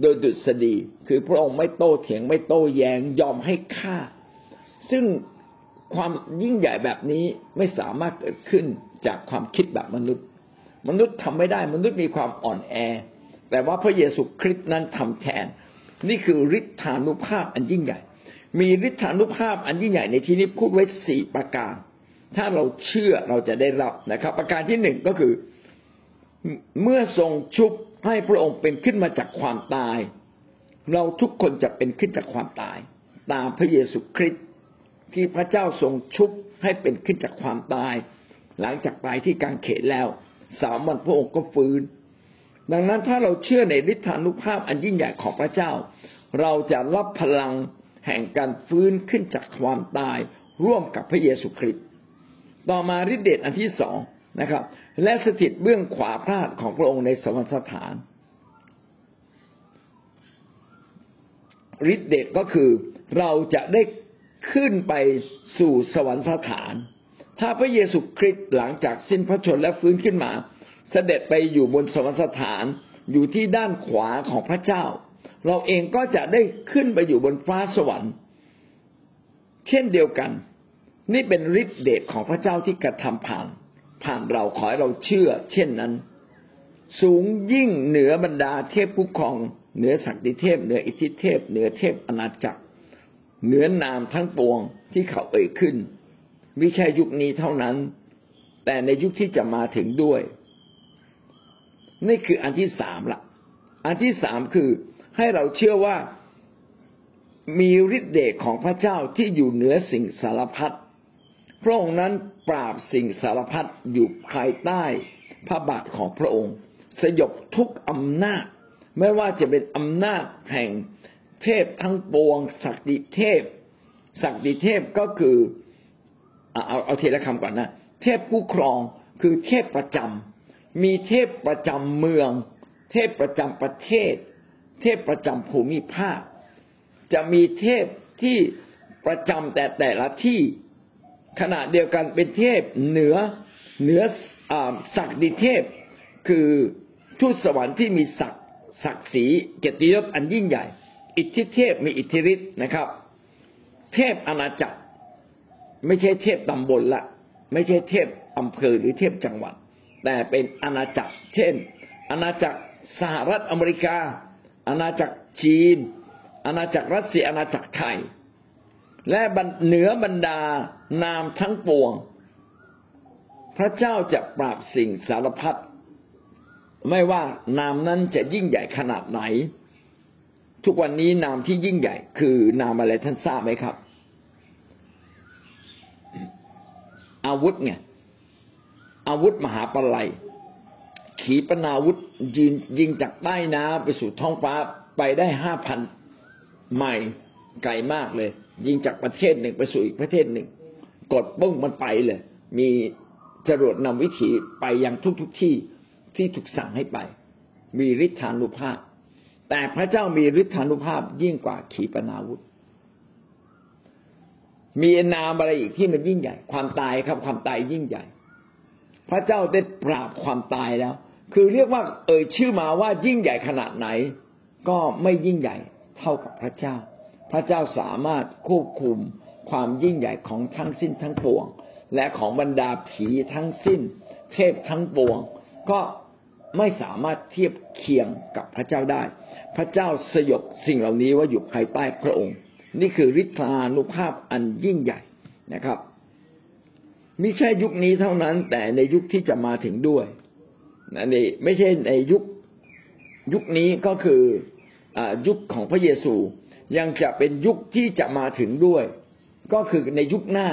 โดยดุษฎีคือพระองค์ไม่โต้เถียงไม่โต้แยง้งยอมให้ฆ่า ซึ่งความยิ่งใหญ่แบบนี้ไม่สามารถเกิดขึ้นจากความคิดแบบมนุษย์ มนุษย์ทำไม่ได้มนุษย์มีความอ่อนแอ แต่ว่าพระเยซูคริสต์นั้นทำแทน นี่คือฤทธานุภาพอันยิ่งใหญ่ มีฤทธานุภาพอันยิ่งใหญ่ในที่นี้พูดไว้สี่ประการ ถ้าเราเชื่อเราจะได้รับนะครับ ประการที่หนึ่งก็คือ เมื่อทรงชุบให้พระองค์เป็นขึ้นมาจากความตาย เราทุกคนจะเป็นขึ้นจากความตาย ตามพระเยซูคริสต์ที่พระเจ้าทรงชุบให้เป็นขึ้นจากความตาย หลังจากตายที่กางเขนแล้วสามวันพระองค์ก็ฟื้น ดังนั้นถ้าเราเชื่อในฤทธานุภาพอันยิ่งใหญ่ของพระเจ้า เราจะรับพลังแห่งการฟื้นขึ้นจากความตายร่วมกับพระเยซูคริสต์ ต่อมาฤทธิเดชอันที่สองนะครับ และสถิตเบื้องขวาพระหัตถ์ของพระองค์ในสวรรคสถานฤทธิเดชก็คือเราจะได้ขึ้นไปสู่สวรรคสถาน ถ้าพระเยซูคริสต์หลังจากสิ้นพระชนและฟื้นขึ้นมา เสด็จไปอยู่บนสวรรคสถานอยู่ที่ด้านขวาของพระเจ้า เราเองก็จะได้ขึ้นไปอยู่บนฟ้าสวรรค์ เช่นเดียวกัน นี่เป็นฤทธิเดชของพระเจ้าที่กระทำผ่าน ผ่านเราขอให้เราเชื่อ เช่นนั้น สูงยิ่งเหนือบรรดาเทพผู้ครอง เหนือศักดิเทพ เหนืออิทธิเทพ เหนือเทพอาณาจักร เหนือนามทั้งปวงที่เขาเอ่ยขึ้นไม่ใช่ยุคนี้เท่านั้น แต่ในยุคที่จะมาถึงด้วย นี่คืออันที่สามละอันที่สามคือให้เราเชื่อว่ามีฤทธิเดชของพระเจ้าที่อยู่เหนือสิ่งสารพัด พระองค์นั้นปราบสิ่งสารพัดอยู่ภายใต้พระบาทของพระองค์ สยบทุกอำนาจ ไม่ว่าจะเป็นอำนาจแห่งเทพทั้งปวงศักดิเทพศักดิเทพก็คือเอาเอาทีละคำก่อนนะเทพผู้ครองคือเทพประจำมีเทพประจำเมือง เทพประจำประเทศ เทพประจำภูมิภาค จะมีเทพที่ประจำแต่แต่ละที่ ขณะเดียวกันเป็นเทพเหนือเหนือศักดิเทพ คือทูตสวรรค์ที่มีศักศักดิ์ศรีเกียรติยศอันยิ่งใหญ่ อิทธิเทพมีอิทธิฤทธิ์นะครับ เทพอาณาจักร ไม่ใช่เทพตำบลละไม่ใช่เทพอำเภอหรือเทพจังหวัด แต่เป็นอาณาจักร เช่น อาณาจักรสหรัฐอเมริกา อาณาจักรจีน อาณาจักรรัสเซียอาณาจักรไทย และเหนือบรรดานามทั้งปวง พระเจ้าจะปราบสิ่งสารพัดไม่ว่านามนั้นจะยิ่งใหญ่ขนาดไหน ทุกวันนี้นามที่ยิ่งใหญ่ คือนามอะไรท่านทราบไหมครับ อาวุธไงอาวุธมหาปลัย ขีปนาวุธยิงยิงจากใต้น้ำไปสู่ท้องฟ้าไปได้ห้าพันไมล์ไกลมากเลย ยิงจากประเทศหนึ่งไปสู่อีกประเทศหนึ่ง กดปุ้งมันไปเลย มีจรวดนำวิถีไปยังทุกทุกที่ที่ถูกสั่งให้ไป มีฤทธานุภาพ แต่พระเจ้ามีฤทธานุภาพยิ่งกว่าขีปนาวุธ มีนามอะไรอีกที่มันยิ่งใหญ่ ความตายครับความตายยิ่งใหญ่ พระเจ้าได้ปราบความตายแล้ว คือเรียกว่า เอ่ยชื่อมาว่ายิ่งใหญ่ขนาดไหน ก็ไม่ยิ่งใหญ่เท่ากับพระเจ้า พระเจ้าสามารถควบคุมความยิ่งใหญ่ของทั้งสิ้นทั้งปวง และของบรรดาผีทั้งสิ้น เทพทั้งปวง ก็ไม่สามารถเทียบเคียงกับพระเจ้าได้ พระเจ้าสยบสิ่งเหล่านี้ว่าอยู่ภายใต้พระองค์ นี่คือฤทธานุภาพอันยิ่งใหญ่นะครับมิใช่ยุคนี้เท่านั้น แต่ในยุคที่จะมาถึงด้วยอันนี้ไม่ใช่ในยุคยุคนี้ก็คืออยุคของพระเยซู ยังจะเป็นยุคที่จะมาถึงด้วย ก็คือในยุคหน้า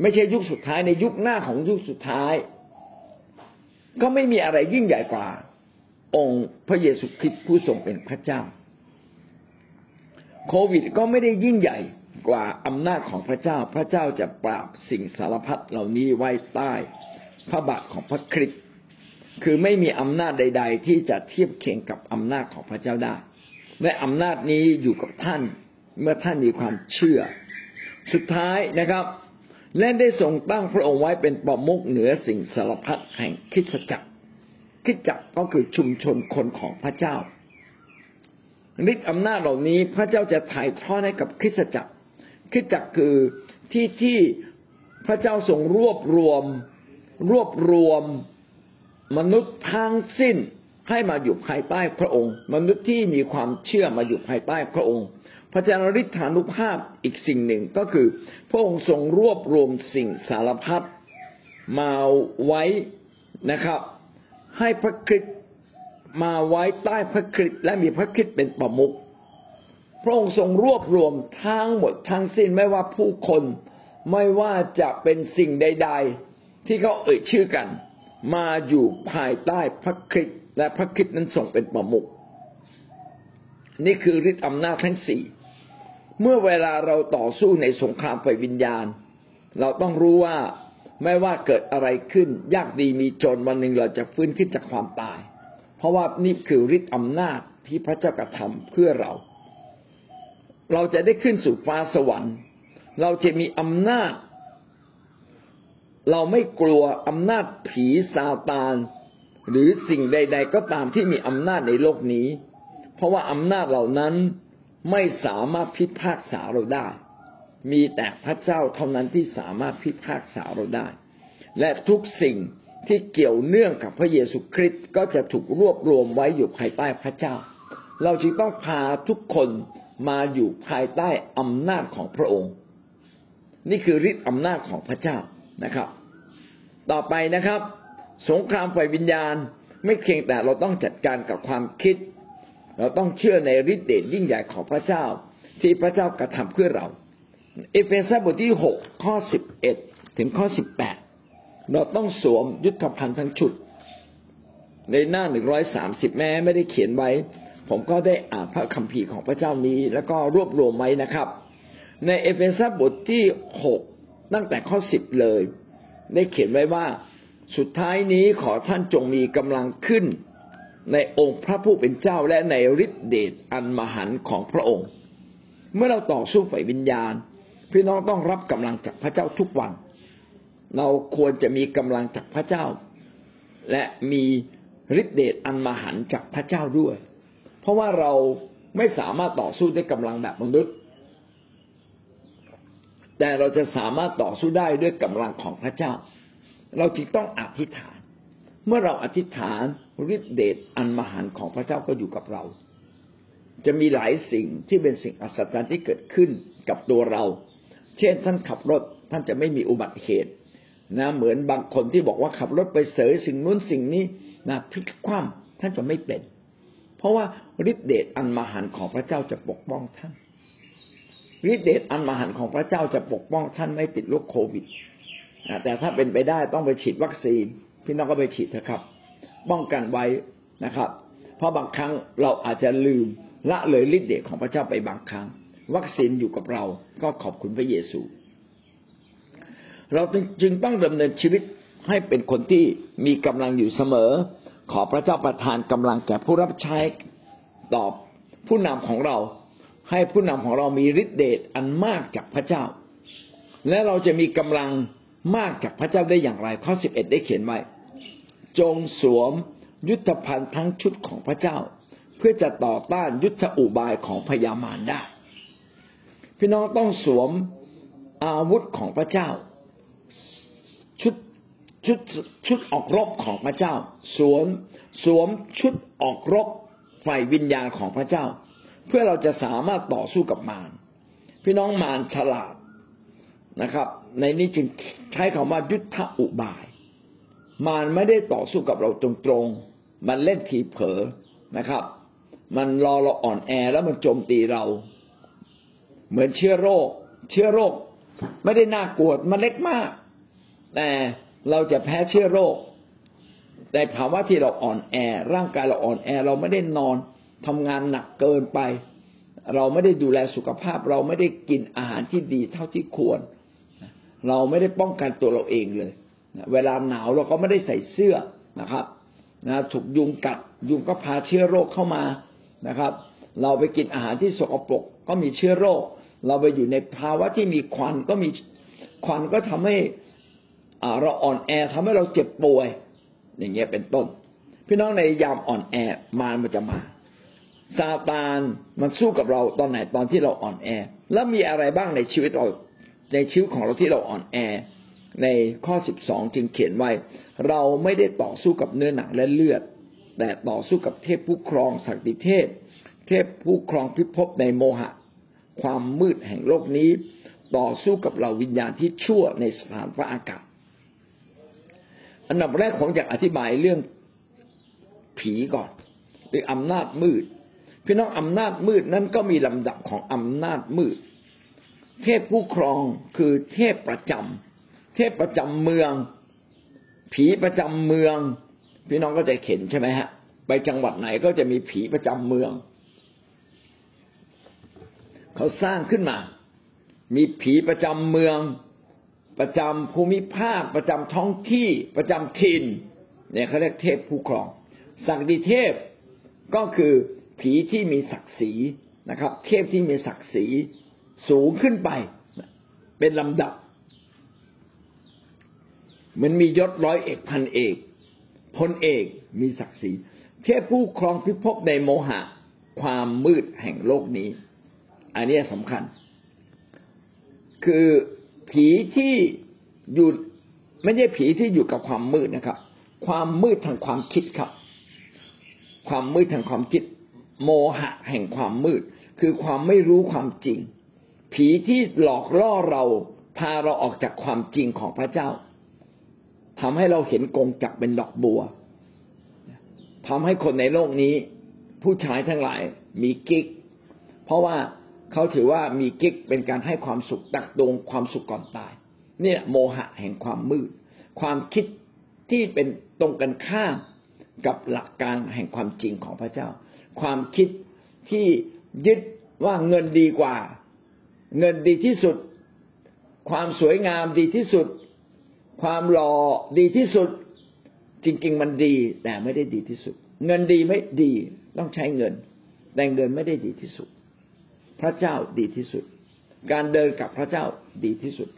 ไม่ใช่ยุคสุดท้ายในยุคหน้าของยุคสุดท้าย ก็ไม่มีอะไรยิ่งใหญ่กว่า องค์พระเยซูคริสต์ผู้ทรงเป็นพระเจ้า โควิดก็ไม่ได้ยิ่งใหญ่กว่าอำนาจของพระเจ้า พระเจ้าจะปราบสิ่งสารพัดเหล่านี้ไว้ใต้พระบาทของพระคริสต์คือไม่มีอำนาจใด ๆ ที่จะเทียบเคียงกับอำนาจของพระเจ้าได้ และอำนาจนี้อยู่กับท่านเมื่อท่านมีความเชื่อ สุดท้ายนะครับ และได้ทรงตั้งพระองค์ไว้เป็นปมุกเหนือสิ่งสารพัดแห่งคิดจักรคิดจักรก็คือชุมชนคนของพระเจ้าฤทธิ์อำนาจเหล่านี้พระเจ้าจะถ่ายทอดให้กับคริสตจักรคริสตจักรคือที่ที่พระเจ้าทรงรวบรวม รวบรวมมนุษย์ทั้งสิ้น ให้มาอยู่ภายใต้พระองค์ มนุษย์ที่มีความเชื่อมาอยู่ภายใต้พระองค์ พระเจ้าฤทธานุภาพอีกสิ่งหนึ่งก็คือ พระองค์ทรงรวบรวมสิ่งสารพัดมาไว้นะครับ ให้พระคริสต์มาไว้ใต้พระคริสต์และมีพระคริสต์เป็นประมุขพระองค์ทรงรวบรวมทั้งหมดทั้งสิ้นไม่ว่าผู้คนไม่ว่าจะเป็นสิ่งใด ๆ ที่เขาเอ่ยชื่อกัน มาอยู่ภายใต้พระคริสต์ และพระคริสต์นั้นทรงเป็นประมุขนี่คือฤทธิ์อำนาจทั้งสี่เมื่อเวลาเราต่อสู้ในสงครามไฟวิญญาณ เราต้องรู้ว่าไม่ว่าเกิดอะไรขึ้น ยากดีมีจนวันหนึ่งเราจะฟื้นขึ้นจากความตาย เพราะว่านี่คือฤทธิ์อำนาจที่พระเจ้ากระทำเพื่อเรา เราจะได้ขึ้นสู่ฟ้าสวรรค์ เราจะมีอำนาจ เราไม่กลัวอำนาจผีซาตาน หรือสิ่งใด ๆ ก็ตามที่มีอำนาจในโลกนี้ เพราะว่าอำนาจเหล่านั้นไม่สามารถพิพากษาเราได้ มีแต่พระเจ้าเท่านั้นที่สามารถพิพากษาเราได้ และทุกสิ่งที่เกี่ยวเนื่องกับพระเยซูคริสต์ก็จะถูกรวบรวมไว้อยู่ภายใต้พระเจ้า เราจึงต้องพาทุกคนมาอยู่ภายใต้อำนาจของพระองค์ นี่คือฤทธิ์อำนาจของพระเจ้านะครับ ต่อไปนะครับ สงครามฝ่ายวิญญาณ ไม่เพียงแต่เราต้องจัดการกับความคิด เราต้องเชื่อในฤทธิ์เดชยิ่งใหญ่ของพระเจ้า ที่พระเจ้ากระทำเพื่อเรา เอเฟซัสบทที่หกข้อสิบเอ็ดถึงข้อสิบแปดเราต้องสวมยุทธภัณฑ์ทั้งชุด ในหน้าหนึ่งร้อยสามสิบแม้ไม่ได้เขียนไว้ ผมก็ได้อ่านพระคัมภีร์ของพระเจ้านี้ แล้วก็รวบรวมไว้นะครับ ในเอเฟซัสบทที่หกตั้งแต่ข้อสิบเลย ได้เขียนไว้ว่า สุดท้ายนี้ขอท่านจงมีกำลังขึ้น ในองค์พระผู้เป็นเจ้าและในฤทธิเดชอันมหันของพระองค์ เมื่อเราต่อสู้ฝ่ายวิญญาณ พี่น้องต้องรับกำลังจากพระเจ้าทุกวัน เราควรจะมีกำลังจากพระเจ้า และมีฤทธิเดชอันมหันจากพระเจ้าด้วย เพราะว่าเราไม่สามารถต่อสู้ด้วยกำลังแบบมนุษย์ แต่เราจะสามารถต่อสู้ได้ด้วยกำลังของพระเจ้า เราจึงต้องอธิษฐาน เมื่อเราอธิษฐานฤทธิเดชอันมหันของพระเจ้าก็อยู่กับเรา จะมีหลายสิ่งที่เป็นสิ่งอัศจรรย์ที่เกิดขึ้นกับตัวเรา เช่นท่านขับรถท่านจะไม่มีอุบัติเหตุนะเหมือนบางคนที่บอกว่าขับรถไปเสยสิ่งนู้นสิ่งนี้นะพลิกคว่ำท่านจะไม่เป็น เพราะว่าฤทธิเดชอันมหันของพระเจ้าจะปกป้องท่านฤทธิเดชอันมหันของพระเจ้าจะปกป้องท่านไม่ติดโรคโควิด แต่ถ้าเป็นไปได้ต้องไปฉีดวัคซีน พี่น้องก็ไปฉีดเถอะครับ ป้องกันไว้นะครับ เพราะบางครั้งเราอาจจะลืมละเลยฤทธิ์เดชของพระเจ้าไปบางครั้ง วัคซีนอยู่กับเราก็ขอบคุณพระเยซู เราจึงต้องดำเนินชีวิตให้เป็นคนที่มีกำลังอยู่เสมอ ขอพระเจ้าประทานกำลังแก่ผู้รับใช้ตอบผู้นำของเรา ให้ผู้นำของเรามีฤทธิ์เดชอันมากจากพระเจ้า และเราจะมีกำลัง มากจากพระเจ้าได้อย่างไรข้อสิบเอ็ดได้เขียนไว้ จงสวมยุทธภัณฑ์ทั้งชุดของพระเจ้า เพื่อจะต่อต้านยุทธอุบายของพยามารได้ พี่น้องต้องสวมอาวุธของพระเจ้า ชุดชุดชุดออกรบของพระเจ้า สวมสวมชุดออกรบฝ่ายวิญญาณของพระเจ้า เพื่อเราจะสามารถต่อสู้กับมารพี่น้องมารฉลาด นะครับ ในนี้จึงใช้คำว่ายุทธอุบายมารไม่ได้ต่อสู้กับเราตรงๆ มันเล่นทีเผลอนะครับ มันรอเราอ่อนแอแล้วมันโจมตีเรา เหมือนเชื้อโรค เชื้อโรค ไม่ได้น่ากลัวมันเล็กมาก แต่เราจะแพ้เชื้อโรคในภาวะที่เราอ่อนแอ ร่างกายเราอ่อนแอ เราไม่ได้นอนทำงานหนักเกินไป เราไม่ได้ดูแลสุขภาพ เราไม่ได้กินอาหารที่ดีเท่าที่ควร เราไม่ได้ป้องกันตัวเราเองเลยเวลาหนาวเราก็ไม่ได้ใส่เสื้อนะครับนะถูกยุงกัดยุงก็พาเชื้อโรคเข้ามานะครับ เราไปกินอาหารที่สกปรกก็มีเชื้อโรค เราไปอยู่ในภาวะที่มีควันก็มีควันก็ทำให้เราอ่อนแอทำให้เราเจ็บป่วย อย่างเงี้ยเป็นต้น พี่น้องในยามอ่อนแอมารมันจะมาซาตานมันสู้กับเราตอนไหนตอนที่เราอ่อนแอ แล้วมีอะไรบ้างในชีวิตเรา ในชีวิตของเราที่เราอ่อนแอ ในข้อสิบสองจึงเขียนไว้ เราไม่ได้ต่อสู้กับเนื้อหนังและเลือด แต่ต่อสู้กับเทพผู้ครองศักดิเทพ เทพผู้ครองพิภพในโมหะ ความมืดแห่งโลกนี้ ต่อสู้กับเราวิญญาณที่ชั่วในสถานพระอากาศ อันดับแรกผมอยากอธิบายเรื่องผีก่อนหรืออำนาจมืดพี่น้องอำนาจมืดนั้นก็มีลำดับของอำนาจมืด เทพผู้ครองคือเทพประจำเทพประจำเมือง ผีประจำเมือง พี่น้องก็จะเห็นใช่ไหมฮะ ไปจังหวัดไหนก็จะมีผีประจำเมือง เขาสร้างขึ้นมา มีผีประจำเมือง ประจำภูมิภาค ประจำท้องที่ประจำถิ่นเนี่ยเขาเรียกเทพผู้ครอง ศักดิเทพก็คือผีที่มีศักดิ์ศรีนะครับ เทพที่มีศักดิ์ศรี สูงขึ้นไป เป็นลำดับ มันมียศร้อยเอกพันเอกพลเอกมีศักดิ์ศรีเทพผู้ครองพิภพในโมหะ ความมืดแห่งโลกนี้ อันนี้สำคัญ คือผีที่อยู่ไม่ใช่ผีที่อยู่กับความมืดนะครับ ความมืดทางความคิดครับ ความมืดทางความคิด โมหะแห่งความมืด คือความไม่รู้ความจริง ผีที่หลอกล่อเราพาเราออกจากความจริงของพระเจ้าทำให้เราเห็นกงจักเป็นดอกบัวทำให้คนในโลกนี้ ผู้ชายทั้งหลายมีกิ๊ก เพราะว่าเขาถือว่ามีกิ๊กเป็นการให้ความสุขตักตวงความสุขก่อนตาย เนี่แหละโมหะแห่งความมืด ความคิดที่เป็นตรงกันข้ามกับหลักการแห่งความจริงของพระเจ้า ความคิดที่ยึดว่าเงินดีกว่า เงินดีที่สุด ความสวยงามดีที่สุด ความหล่อดีที่สุด จริง ๆ มันดี แต่ไม่ได้ดีที่สุด เงินดีไม่ดีต้องใช้เงิน แต่เงินไม่ได้ดีที่สุด พระเจ้าดีที่สุด การเดินกับพระเจ้าดีที่สุด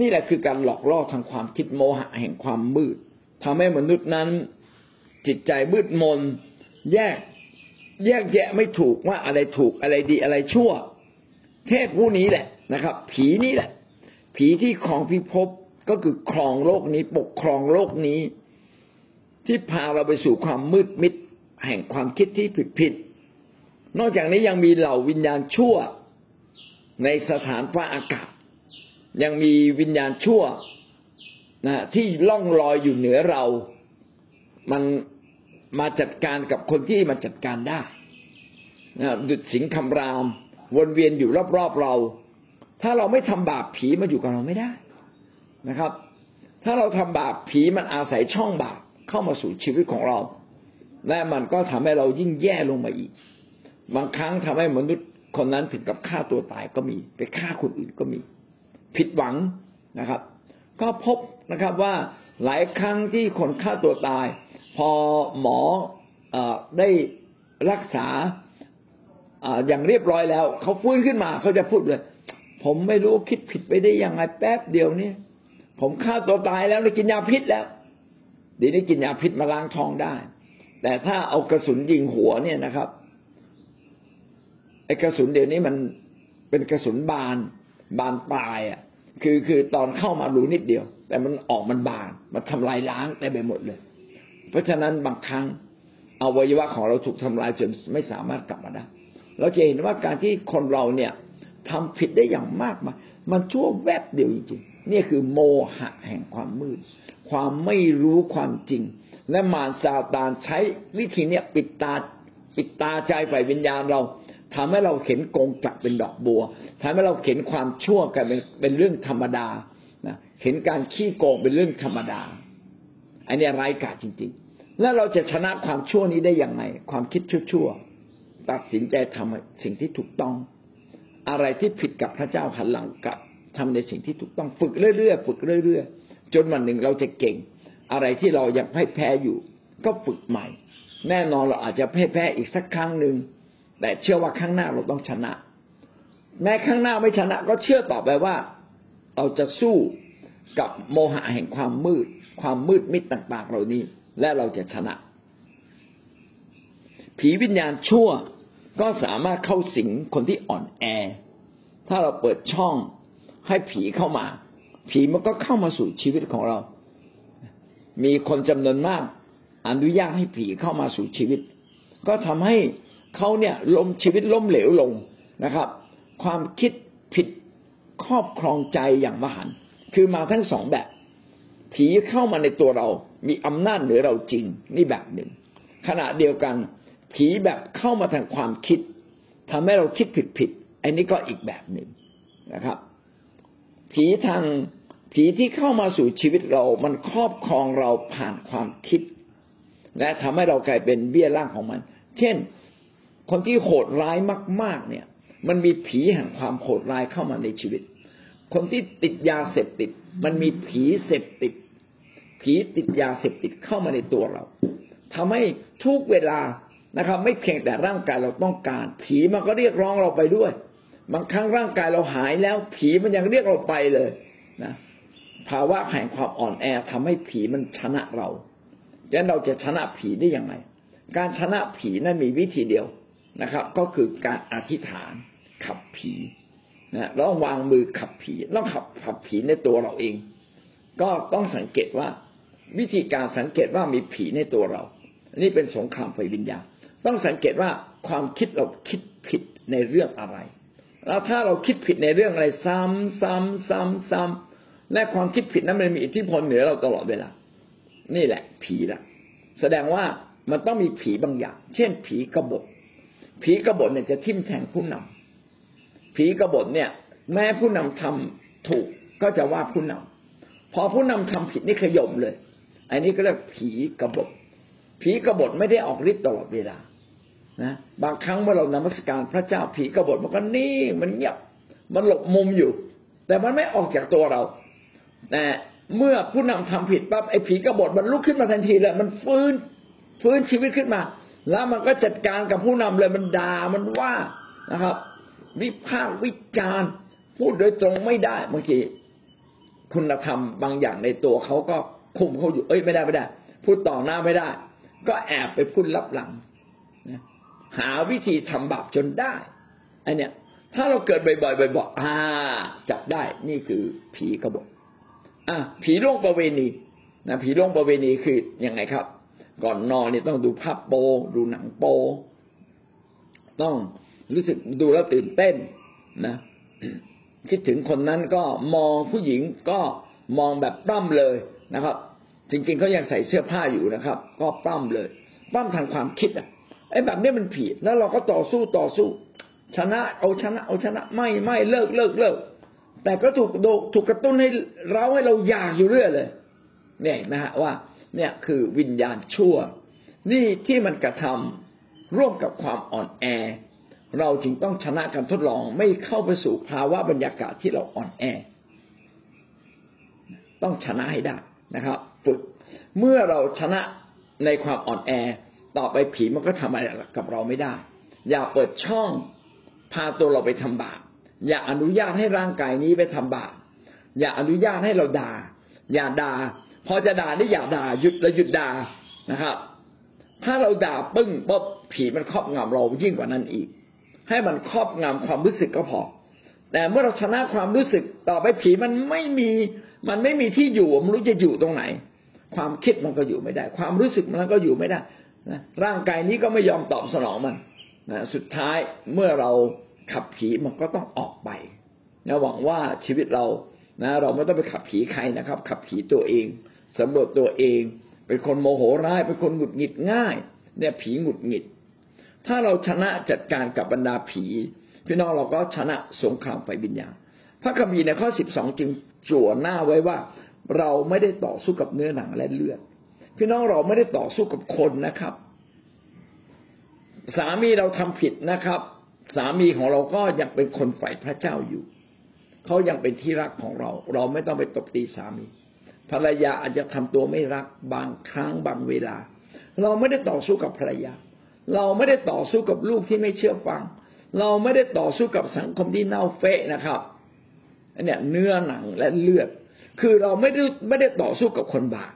นี่แหละคือการหลอกล่อทางความคิดโมหะแห่งความมืดทำให้มนุษย์นั้น จิตใจมืดมนแยกแยกแยะไม่ถูกว่าอะไรถูกอะไรดีอะไรชั่ว เทพผู้นี้แหละนะครับ ผีนี้แหละ ผีที่ครองพิภพก็คือครองโลกนี้ ปกครองโลกนี้ ที่พาเราไปสู่ความมืดมิดแห่งความคิดที่ผิดผิดนอกจากนี้ยังมีเหล่าวิญญาณชั่วในสถานฟ้าอากาศ ยังมีวิญญาณชั่วนะที่ล่องลอยอยู่เหนือเรา มันมาจัดการกับคนที่มาจัดการได้นะดุดสิงคำราม วนเวียนอยู่รอบๆเรา ถ้าเราไม่ทำบาปผีมาอยู่กับเราไม่ได้นะครับ ถ้าเราทำบาปผีมันอาศัยช่องบาปเข้ามาสู่ชีวิตของเรา และมันก็ทำให้เรายิ่งแย่ลงมาอีก บางครั้งทำให้มนุษย์คนนั้นถึงกับฆ่าตัวตายก็มี ไปฆ่าคนอื่นก็มี ผิดหวังนะครับ ก็พบนะครับว่าหลายครั้งที่คนฆ่าตัวตาย พอหมออได้รักษา อย่างเรียบร้อยแล้วเขาฟื้นขึ้นมาเขาจะพูดเลย ผมไม่รู้คิดผิดไปได้ยังไงแป๊บเดียวนี้ผมฆ่าตัวตายแล้วได้กินยาพิษแล้วดีนี้กินยาพิษมาล้างท้องได้ แต่ถ้าเอากระสุนยิงหัวเนี่ยนะครับไอ้กระสุนเดี๋ยวนี้มันเป็นกระสุนบานบานปลายอะ คือคือตอนเข้ามารู้นิดเดียว แต่มันออกมันบานมันทำลายล้างได้ไปหมดเลย เพราะฉะนั้นบางครั้งอวัยวะของเราถูกทำลายจนไม่สามารถกลับมาได้ เราจะเห็นว่าการที่คนเราเนี่ยทำผิดได้อย่างมากมายมันชั่วแวบเดียวจริงๆนี่คือโมหะแห่งความมืด ความไม่รู้ความจริง และมารซาตานใช้วิธีเนี้ยปิดตาปิดตาใจฝ่ายวิญญาณเราทำให้เราเห็นกงจักเป็นดอกบัวทำให้เราเห็นความชั่วกันเป็นเป็นเรื่องธรรมดานะเห็นการขี้โกงเป็นเรื่องธรรมดา อันนี้ร้ายกาจจริง ๆ แล้วเราจะชนะความชั่วนี้ได้อย่างไรความคิดชั่วๆ ตัดสินใจทำสิ่งที่ถูกต้อง อะไรที่ผิดกับพระเจ้าหันหลังกลับทำในสิ่งที่ถูกต้องฝึกเรื่อยๆฝึกเรื่อยๆ จนวันหนึ่งเราจะเก่ง อะไรที่เรายังให้แพ้อยู่ ก็ฝึกใหม่ แน่นอนเราอาจจะแพ้แพ้อีกสักครั้งหนึ่งแต่เชื่อว่าข้างหน้าเราต้องชนะ แม้ข้างหน้าไม่ชนะ ก็เชื่อต่อไปว่า เราจะสู้กับโมหะแห่งความมืด ความมืดมิดต่าง ๆ เหล่านี้ และเราจะชนะ ผีวิญญาณชั่ว ก็สามารถเข้าสิงคนที่อ่อนแอ ถ้าเราเปิดช่องให้ผีเข้ามา ผีมันก็เข้ามาสู่ชีวิตของเรา มีคนจำนวนมากอนุญาตให้ผีเข้ามาสู่ชีวิต ก็ทำให้เขาเนี่ยล้มชีวิตล้มเหลวลงนะครับ ความคิดผิดครอบครองใจอย่างมหันต์คือมาทั้งสองแบบ ผีเข้ามาในตัวเรา มีอำนาจเหนือเราจริงนี่แบบหนึ่ง ขณะเดียวกัน ผีแบบเข้ามาทางความคิดทำให้เราคิดผิดผิดอันนี้ก็อีกแบบหนึ่งนะครับ ผีทางผีที่เข้ามาสู่ชีวิตเรา มันครอบครองเราผ่านความคิด และทำให้เรากลายเป็นเบี้ยล่างของมัน เช่น คนที่โหดร้ายมาก ๆ เนี่ย มันมีผีแห่งความโหดร้ายเข้ามาในชีวิต คนที่ติดยาเสพติด มันมีผีเสพติด ผีติดยาเสพติดเข้ามาในตัวเราทำให้ทุกเวลา นะครับ ไม่เพียงแต่ร่างกายเราต้องการ ผีมันก็เรียกร้องเราไปด้วย บางครั้งร่างกายเราหายแล้ว ผีมันยังเรียกเราไปเลยนะภาวะแห่งความอ่อนแอทำให้ผีมันชนะเราดังนั้นเราจะชนะผีได้ยังไง การชนะผีนั้นมีวิธีเดียวนะครับ ก็คือการอธิษฐานขับผีนะแล้ววางมือขับผีต้องขับขับผีในตัวเราเอง ก็ต้องสังเกตว่า วิธีการสังเกตว่ามีผีในตัวเรา นี่เป็นสงครามไฟวิญญาณ ต้องสังเกตว่าความคิดเราคิดผิดในเรื่องอะไร แล้วถ้าเราคิดผิดในเรื่องอะไร ซ้ำซ้ำซ้ำซ้ำและความคิดผิดนั้นมันมีอิทธิพลเหนือเราตลอดเวลา นี่แหละ ผีละแสดงว่ามันต้องมีผีบางอย่าง เช่น ผีกบฏ ผีกบฏเนี่ยจะทิ่มแทงผู้นำผีกบฏเนี่ย แม้ผู้นำทำถูกก็จะว่าผู้นำพอผู้นำทำผิดนี่ขย่มเลย อันนี้ก็เรียกผีกบฏ ผีกบฏไม่ได้ออกฤทธิ์ตลอดเวลา นะบางครั้งเมื่อเรานมัสการพระเจ้าผีกบฏมันก็นิ่งมันเงียบ มันหลบมุมอยู่ แต่มันไม่ออกจากตัวเราแต่เมื่อผู้นำทำผิดปั๊บไอ้ผีกบฏมันลุกขึ้นมาทันทีเลยมันฟื้นฟื้นชีวิตขึ้นมา แล้วมันก็จัดการกับผู้นำเลยมันด่ามันว่านะครับ วิพากษ์วิจารณ์พูดโดยตรงไม่ได้บางทีคุณธรรมบางอย่างในตัวเขาก็คุมเขาอยู่เอ้ยไม่ได้ไม่ได้ พูดต่อหน้าไม่ได้ ก็แอบไปพูดลับหลัง หาวิธีทำบาปจนได้อันเนี้ยถ้าเราเกิดบ่อยๆบ่อยๆอ่า จับได้นี่คือผีกบฏอะผีล่วงประเวณีนะผีล่วงประเวณีคือยังไงครับ ก่อนนอนเนี่ยต้องดูภาพโป ดูหนังโป ต้องรู้สึกดูแล้วตื่นเต้นนะ คิดถึงคนนั้นก็มองผู้หญิงก็มองแบบปล้ำเลยนะครับ จริงๆเขายังใส่เสื้อผ้าอยู่นะครับ ก็ปล้ำเลยปล้ำทางความคิดอะ ไอ้แบบนี้มันผิดแล้วเราก็ต่อสู้ต่อสู้ ชนะเอาชนะเอาชนะไม่ไม่เลิกเลิกเลิกแต่ก็ถูกโดถูกกระตุ้นให้เราให้เราอยากอยู่เรื่อยเลย เนี่ยนะฮะว่า เนี่ยคือวิญญาณชั่ว นี่ที่มันกระทำร่วมกับความอ่อนแอ เราจึงต้องชนะการทดลองไม่เข้าไปสู่ภาวะบรรยากาศที่เราอ่อนแอ ต้องชนะให้ได้นะครับ ฝึกเมื่อเราชนะในความอ่อนแอ ต่อไปผีมันก็ทำอะไรกับเราไม่ได้ อย่าเปิดช่องพาตัวเราไปทำบาปอย่าอนุญาตให้ร่างกายนี้ไปทำบาปอย่าอนุญาตให้เราด่า อย่าด่าพอจะด่านี่อย่าด่าหยุดแล้วหยุดด่านะครับ ถ้าเราด่าปึ้งปุ๊บผีมันครอบงำเรายิ่งกว่านั้นอีก ให้มันครอบงำความรู้สึกก็พอ แต่เมื่อเราชนะความรู้สึกต่อไปผีมันไม่มีมันไม่มีที่อยู่มันรู้จะอยู่ตรงไหน ความคิดมันก็อยู่ไม่ได้ ความรู้สึกมันก็อยู่ไม่ได้ นะร่างกายนี้ก็ไม่ยอมตอบสนองมันนะสุดท้ายเมื่อเราขับผีมันก็ต้องออกไปนะหวังว่าชีวิตเรานะเราไม่ต้องไปขับผีใครนะครับ ขับผีตัวเองสำรวจตัวเอง เป็นคนโมโหร้ายเป็นคนหงุดหงิดง่าย เนี่ยผีหงุดหงิด ถ้าเราชนะจัดการกับบรรดาผี พี่น้องเราก็ชนะสงครามไฟวิญญาณพระคัมภีร์ในข้อสิบสองจึงจั่วหน้าไว้ว่า เราไม่ได้ต่อสู้กับเนื้อหนังและเลือด พี่น้องเราไม่ได้ต่อสู้กับคนนะครับ สามีเราทำผิดนะครับ สามีของเราก็ยังเป็นคนฝ่ายพระเจ้าอยู่ เขายังเป็นที่รักของเรา เราไม่ต้องไปตบตีสามี ภรรยาอาจจะทำตัวไม่รักบางครั้งบางเวลา เราไม่ได้ต่อสู้กับภรรยา เราไม่ได้ต่อสู้กับลูกที่ไม่เชื่อฟัง เราไม่ได้ต่อสู้กับสังคมที่เน่าเฟะนะครับเนี่ยเนื้อหนังและเลือด คือเราไม่ได้ไม่ได้ต่อสู้กับคนบาป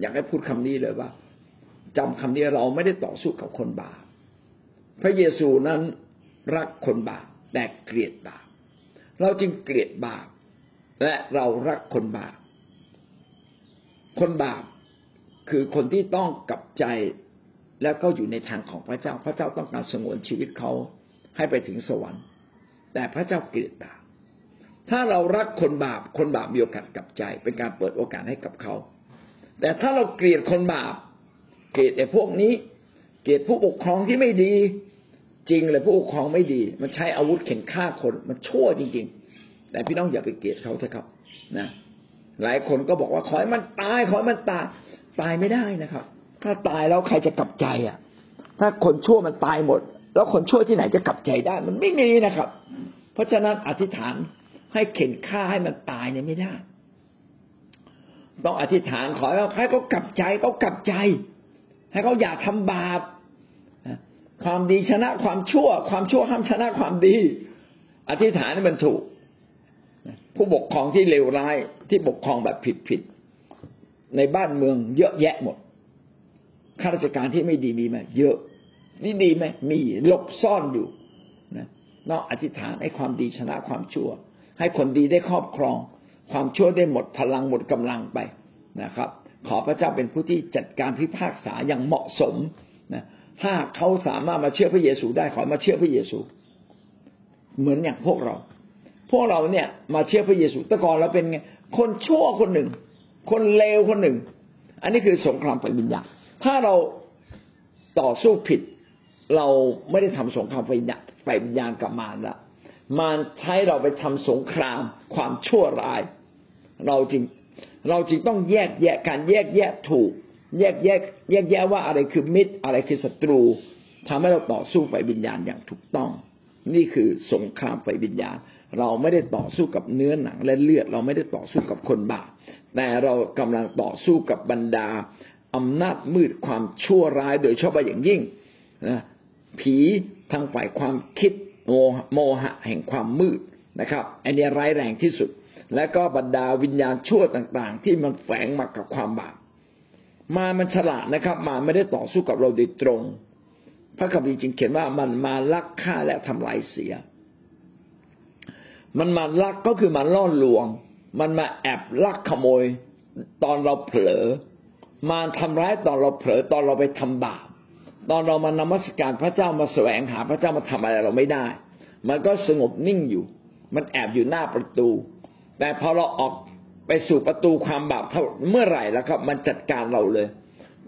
อยากให้พูดคำนี้เลยว่าจำคำนี้เราไม่ได้ต่อสู้กับคนบาปพระเยซูนั้นรักคนบาปแต่เกลียดบาปเราจึงเกลียดบาปและเรารักคนบาปคนบาปคือคนที่ต้องกลับใจแล้วก็อยู่ในทางของพระเจ้า พระเจ้าต้องการสงวนชีวิตเขาให้ไปถึงสวรรค์ แต่พระเจ้าเกลียดบาปถ้าเรารักคนบาป คนบาปมีโอกาสกลับใจ เป็นการเปิดโอกาสให้กับเขา แต่ถ้าเราเกลียดคนบาป เกลียดไอ้พวกนี้ เกลียดผู้ปกครองที่ไม่ดี จริงเลยผู้ปกครองไม่ดี มันใช้อาวุธเข็นฆ่าคนมันชั่วจริง ๆ แต่พี่น้องอย่าไปเกลียดเขาเถอะครับนะ หลายคนก็บอกว่าขอให้มันตายขอให้มันตายตายไม่ได้นะครับ ถ้าตายแล้วใครจะกลับใจอะ ถ้าคนชั่วมันตายหมด แล้วคนชั่วที่ไหนจะกลับใจได้ มันไม่มีนะครับ เพราะฉะนั้นอธิษฐานให้เข็นฆ่าให้มันตายเนี่ยไม่ได้ ต้องอธิษฐานขอให้เขากลับใจเขากลับใจ ให้เขาอย่าทำบาปความดีชนะความชั่ว ความชั่วห้ามชนะความดี อธิษฐานนี่มันถูก ผู้ปกครองที่เลวร้ายที่ปกครองแบบผิดผิดในบ้านเมืองเยอะแยะหมดข้าราชการที่ไม่ดีมีไหมเยอะนี่ดีไหมมีหลบซ่อนอยู่นะนอกอธิษฐานให้ความดีชนะความชั่ว ให้คนดีได้ครอบครอง ความชั่วได้หมดพลังหมดกำลังไปนะครับ ขอพระเจ้าเป็นผู้ที่จัดการพิพากษาอย่างเหมาะสมนะถ้าเขาสามารถมาเชื่อพระเยซูได้ขอมาเชื่อพระเยซู เหมือนอย่างพวกเรา พวกเราเนี่ยมาเชื่อพระเยซูแต่ก่อนเราเป็นไงคนชั่วคนหนึ่ง คนเลวคนหนึ่ง อันนี้คือสงครามฝ่ายวิญญาณถ้าเราต่อสู้ผิด เราไม่ได้ทำสงครามฝ่ายวิญญาณฝ่ายวิญญาณกับมารละมารใช้เราไปทำสงครามความชั่วร้าย เราจริงเราจึงต้องแยกแยะการแยกแยะถูก แยกแยกแยกแยะว่าอะไรคือมิตร อะไรคือศัตรูทำให้เราต่อสู้ไฟวิญญาณอย่างถูกต้อง นี่คือสงครามไฟวิญญาณ เราไม่ได้ต่อสู้กับเนื้อหนังและเลือด เราไม่ได้ต่อสู้กับคนบาปแต่เรากำลังต่อสู้กับบรรดาอำนาจมืดความชั่วร้ายโดยเฉพาะอย่างยิ่งนะผีทางฝ่ายความคิดโมหะแห่งความมืดนะครับ อันนี้ร้ายแรงที่สุด และก็บรรดาวิญญาณชั่วต่าง ๆ ที่มันแฝงมากับความบาปมามันฉลาดนะครับ มาไม่ได้ต่อสู้กับเราโดยตรง พระคัมภีร์จึงเขียนว่ามันมาลักฆ่าและทำลายเสีย มันมาลักก็คือมาล่อลวง มันมาแอบลักขโมย ตอนเราเผลอ มาทำร้ายตอนเราเผลอตอนเราไปทำบาปตอนเรามานมัสการพระเจ้ามาแสวงหาพระเจ้ามาทำอะไรเราไม่ได้ มันก็สงบนิ่งอยู่ มันแอบอยู่หน้าประตู แต่พอเราออกไปสู่ประตูความบาปเมื่อไหร่แล้วครับ มันจัดการเราเลย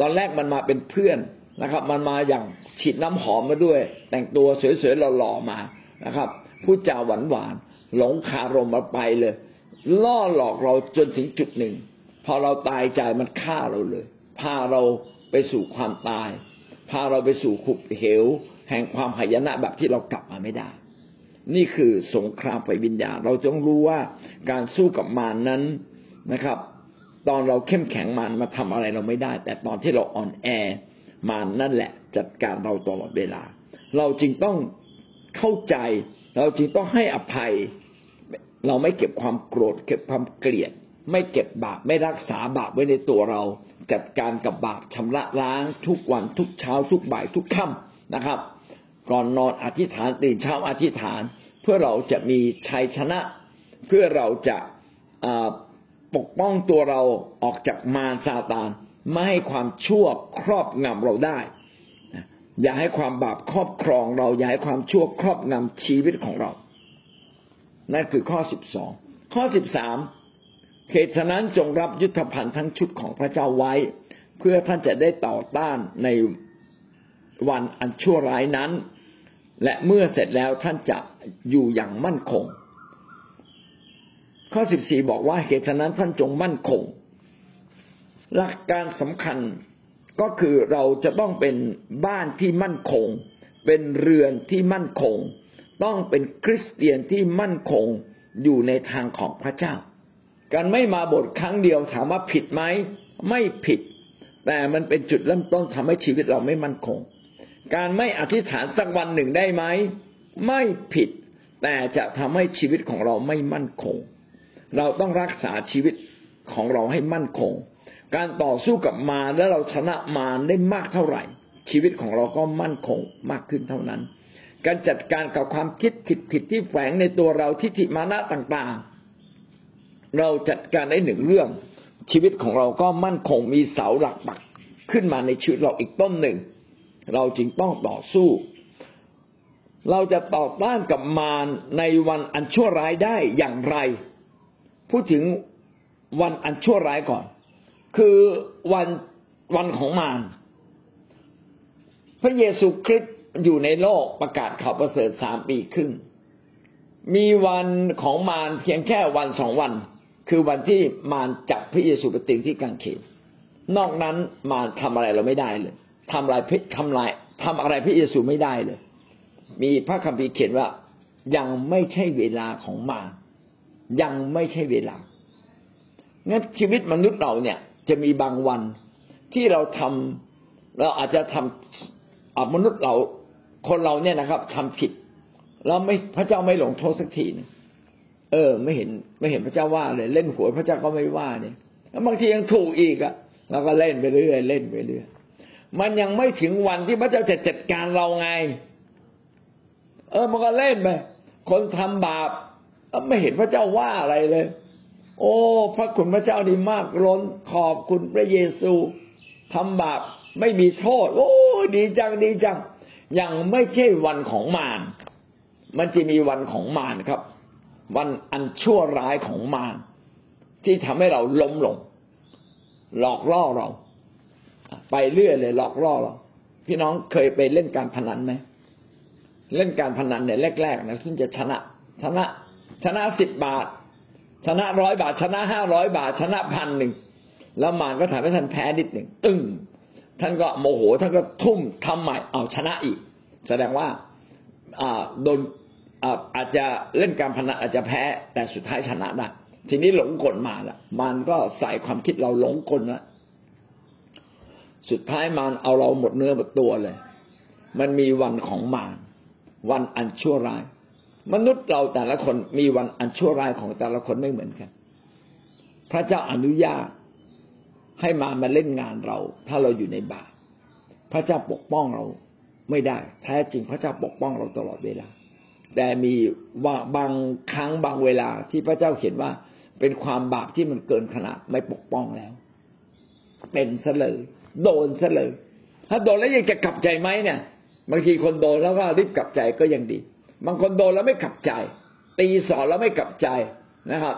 ตอนแรกมันมาเป็นเพื่อนนะครับ มันมาอย่างฉีดน้ำหอมมาด้วย แต่งตัวสวยๆหล่อๆมานะครับพูดจาหวานๆหลงคารมมาไปเลย ล่อหลอกเราจนถึงจุดหนึ่ง พอเราตายใจมันฆ่าเราเลย พาเราไปสู่ความตาย พาเราไปสู่ขุบเหว แห่งความหายนะแบบที่เรากลับมาไม่ได้ นี่คือสงครามไฟวิญญาณ เราต้องรู้ว่าการสู้กับมารนนั้นนะครับ ตอนเราเข้มแข็งมันมาทำอะไรเราไม่ได้ แต่ตอนที่เราอ่อนแอมันนั่นแหละ จัดการเราตลอดเวลา เราจึงต้องเข้าใจ เราจึงต้องให้อภัย เราไม่เก็บความโกรธ เก็บความเกลียด ไม่เก็บบาปไม่รักษาบาปไว้ในตัวเรา จัดการกับบาปชำระล้างทุกวันทุกเช้า ทุกบ่ายทุกค่ำนะครับ ก่อนนอนอธิษฐานตื่นเช้าอธิษฐาน เพื่อเราจะมีชัยชนะ เพื่อเราจะปกป้องตัวเราออกจากมารซาตานไม่ให้ความชั่วครอบงำเราได้ อย่าให้ความบาปครอบครองเรา อย่าให้ความชั่วครอบงำชีวิตของเรา นั่นคือข้อสิบสองข้อสิบสามเหตุฉะนั้นจงรับยุทธภัณฑ์ทั้งชุดของพระเจ้าไว้ เพื่อท่านจะได้ต่อต้านในวันอันชั่วร้ายนั้น และเมื่อเสร็จแล้วท่านจะ อยู่อย่างมั่นคง ข้อสิบสี่บอกว่าเหตุฉะนั้นท่านจงมั่นคง หลักการสำคัญก็คือเราจะต้องเป็นบ้านที่มั่นคง เป็นเรือนที่มั่นคง ต้องเป็นคริสเตียนที่มั่นคงอยู่ในทางของพระเจ้า การไม่มาบทครั้งเดียวถามว่าผิดไหมไม่ผิด แต่มันเป็นจุดเริ่มต้นทำให้ชีวิตเราไม่มั่นคง การไม่อธิษฐานสักวันหนึ่งได้ไหม ไม่ผิด แต่จะทำให้ชีวิตของเราไม่มั่นคง เราต้องรักษาชีวิตของเราให้มั่นคง การต่อสู้กับมารและเราชนะมารได้มากเท่าไหร่ ชีวิตของเราก็มั่นคงมากขึ้นเท่านั้น การจัดการกับความคิดผิดผิดที่แฝงในตัวเราทิฏฐิมานะต่างๆ เราจัดการได้หนึ่งเรื่อง ชีวิตของเราก็มั่นคงมีเสาหลักปักขึ้นมาในชีวิตเราอีกต้นหนึ่ง เราจึงต้องต่อสู้ เราจะต่อต้านกับมารในวันอันชั่วร้ายได้อย่างไร พูดถึงวันอันชั่วร้ายก่อน คือวันวันของมารพระเยซูคริสต์อยู่ในโลกประกาศข่าวประเสริฐสามปีครึ่งมีวันของมารเพียงแค่วันสองวัน คือวันที่มารจับพระเยซูไปติงที่กางเขนนอกนั้นมารทำอะไรเราไม่ได้เลยทำอะไรพิทำลายทำอะไรพระเยซูไม่ได้เลย มีพระคัมภีร์เขียนว่า ยังไม่ใช่เวลาของมารยังไม่ใช่เวลางั้นชีวิตมนุษย์เราเนี่ย จะมีบางวันที่เราทำเราอาจจะทำมนุษย์เราคนเราเนี่ยนะครับทำผิดแล้วไม่พระเจ้าไม่ลงโทษสักทีนึงเออ ไม่เห็นไม่เห็นพระเจ้าว่าเลย เล่นหวยพระเจ้าก็ไม่ว่าเนี่ยแล้วบางทียังถูกอีกอะเราก็เล่นไปเรื่อยเล่นไปเรื่อยมันยังไม่ถึงวันที่พระเจ้าจะจัดการเราไง เออมันก็เล่นไปคนทำบาปไม่เห็นพระเจ้าว่าอะไรเลย โอ้ พระคุณพระเจ้าดีมากล้นขอบคุณพระเยซูทำบาปไม่มีโทษ โอ้ดีจังดีจัง ยังไม่ใช่วันของมารมันจะมีวันของมารครับ วันอันชั่วร้ายของมารที่ทำให้เราล้มลง หลอกล่อเรา ไปเรื่อยเลย หลอกล่อเรา พี่น้องเคยไปเล่นการพนันไหม เล่นการพนันเนี่ยแรกๆนะซึ่งจะชนะ ชนะ ชนะสิบบาท ชนะร้อยบาท ชนะห้าร้อยบาท ชนะพันหนึ่งแล้วมารก็ทำให้ท่านแพ้นิดหนึ่งตึ้งท่านก็โมโหท่านก็ทุ่มทำใหม่เอาชนะอีก แสดงว่าอ่าโดนอาจจะเล่นการพนันอาจจะแพ้แต่สุดท้ายชนะได้ทีนี้หลงกลมาละมันก็ใส่ความคิดเราหลงกลละสุดท้ายมันเอาเราหมดเนื้อหมดตัวเลย มันมีวันของมาร วันอันชั่วร้าย มนุษย์เราแต่ละคนมีวันอันชั่วร้ายของแต่ละคนไม่เหมือนกัน พระเจ้าอนุญาตให้มามาเล่นงานเรา ถ้าเราอยู่ในบาปพระเจ้าปกป้องเราไม่ได้ แท้จริงพระเจ้าปกป้องเราตลอดเวลา แต่มีว่าบางครั้งบางเวลาที่พระเจ้าเห็นว่าเป็นความบาปที่มันเกินขนาดไม่ปกป้องแล้ว เป็นซะเลยโดนซะเลยถ้าโดนแล้วยังจะกลับใจไหมเนี่ย บางทีคนโดนแล้วก็รีบกลับใจก็ยังดี บางคนโดนแล้วไม่กลับใจ ตีสอนแล้วไม่กลับใจนะครับ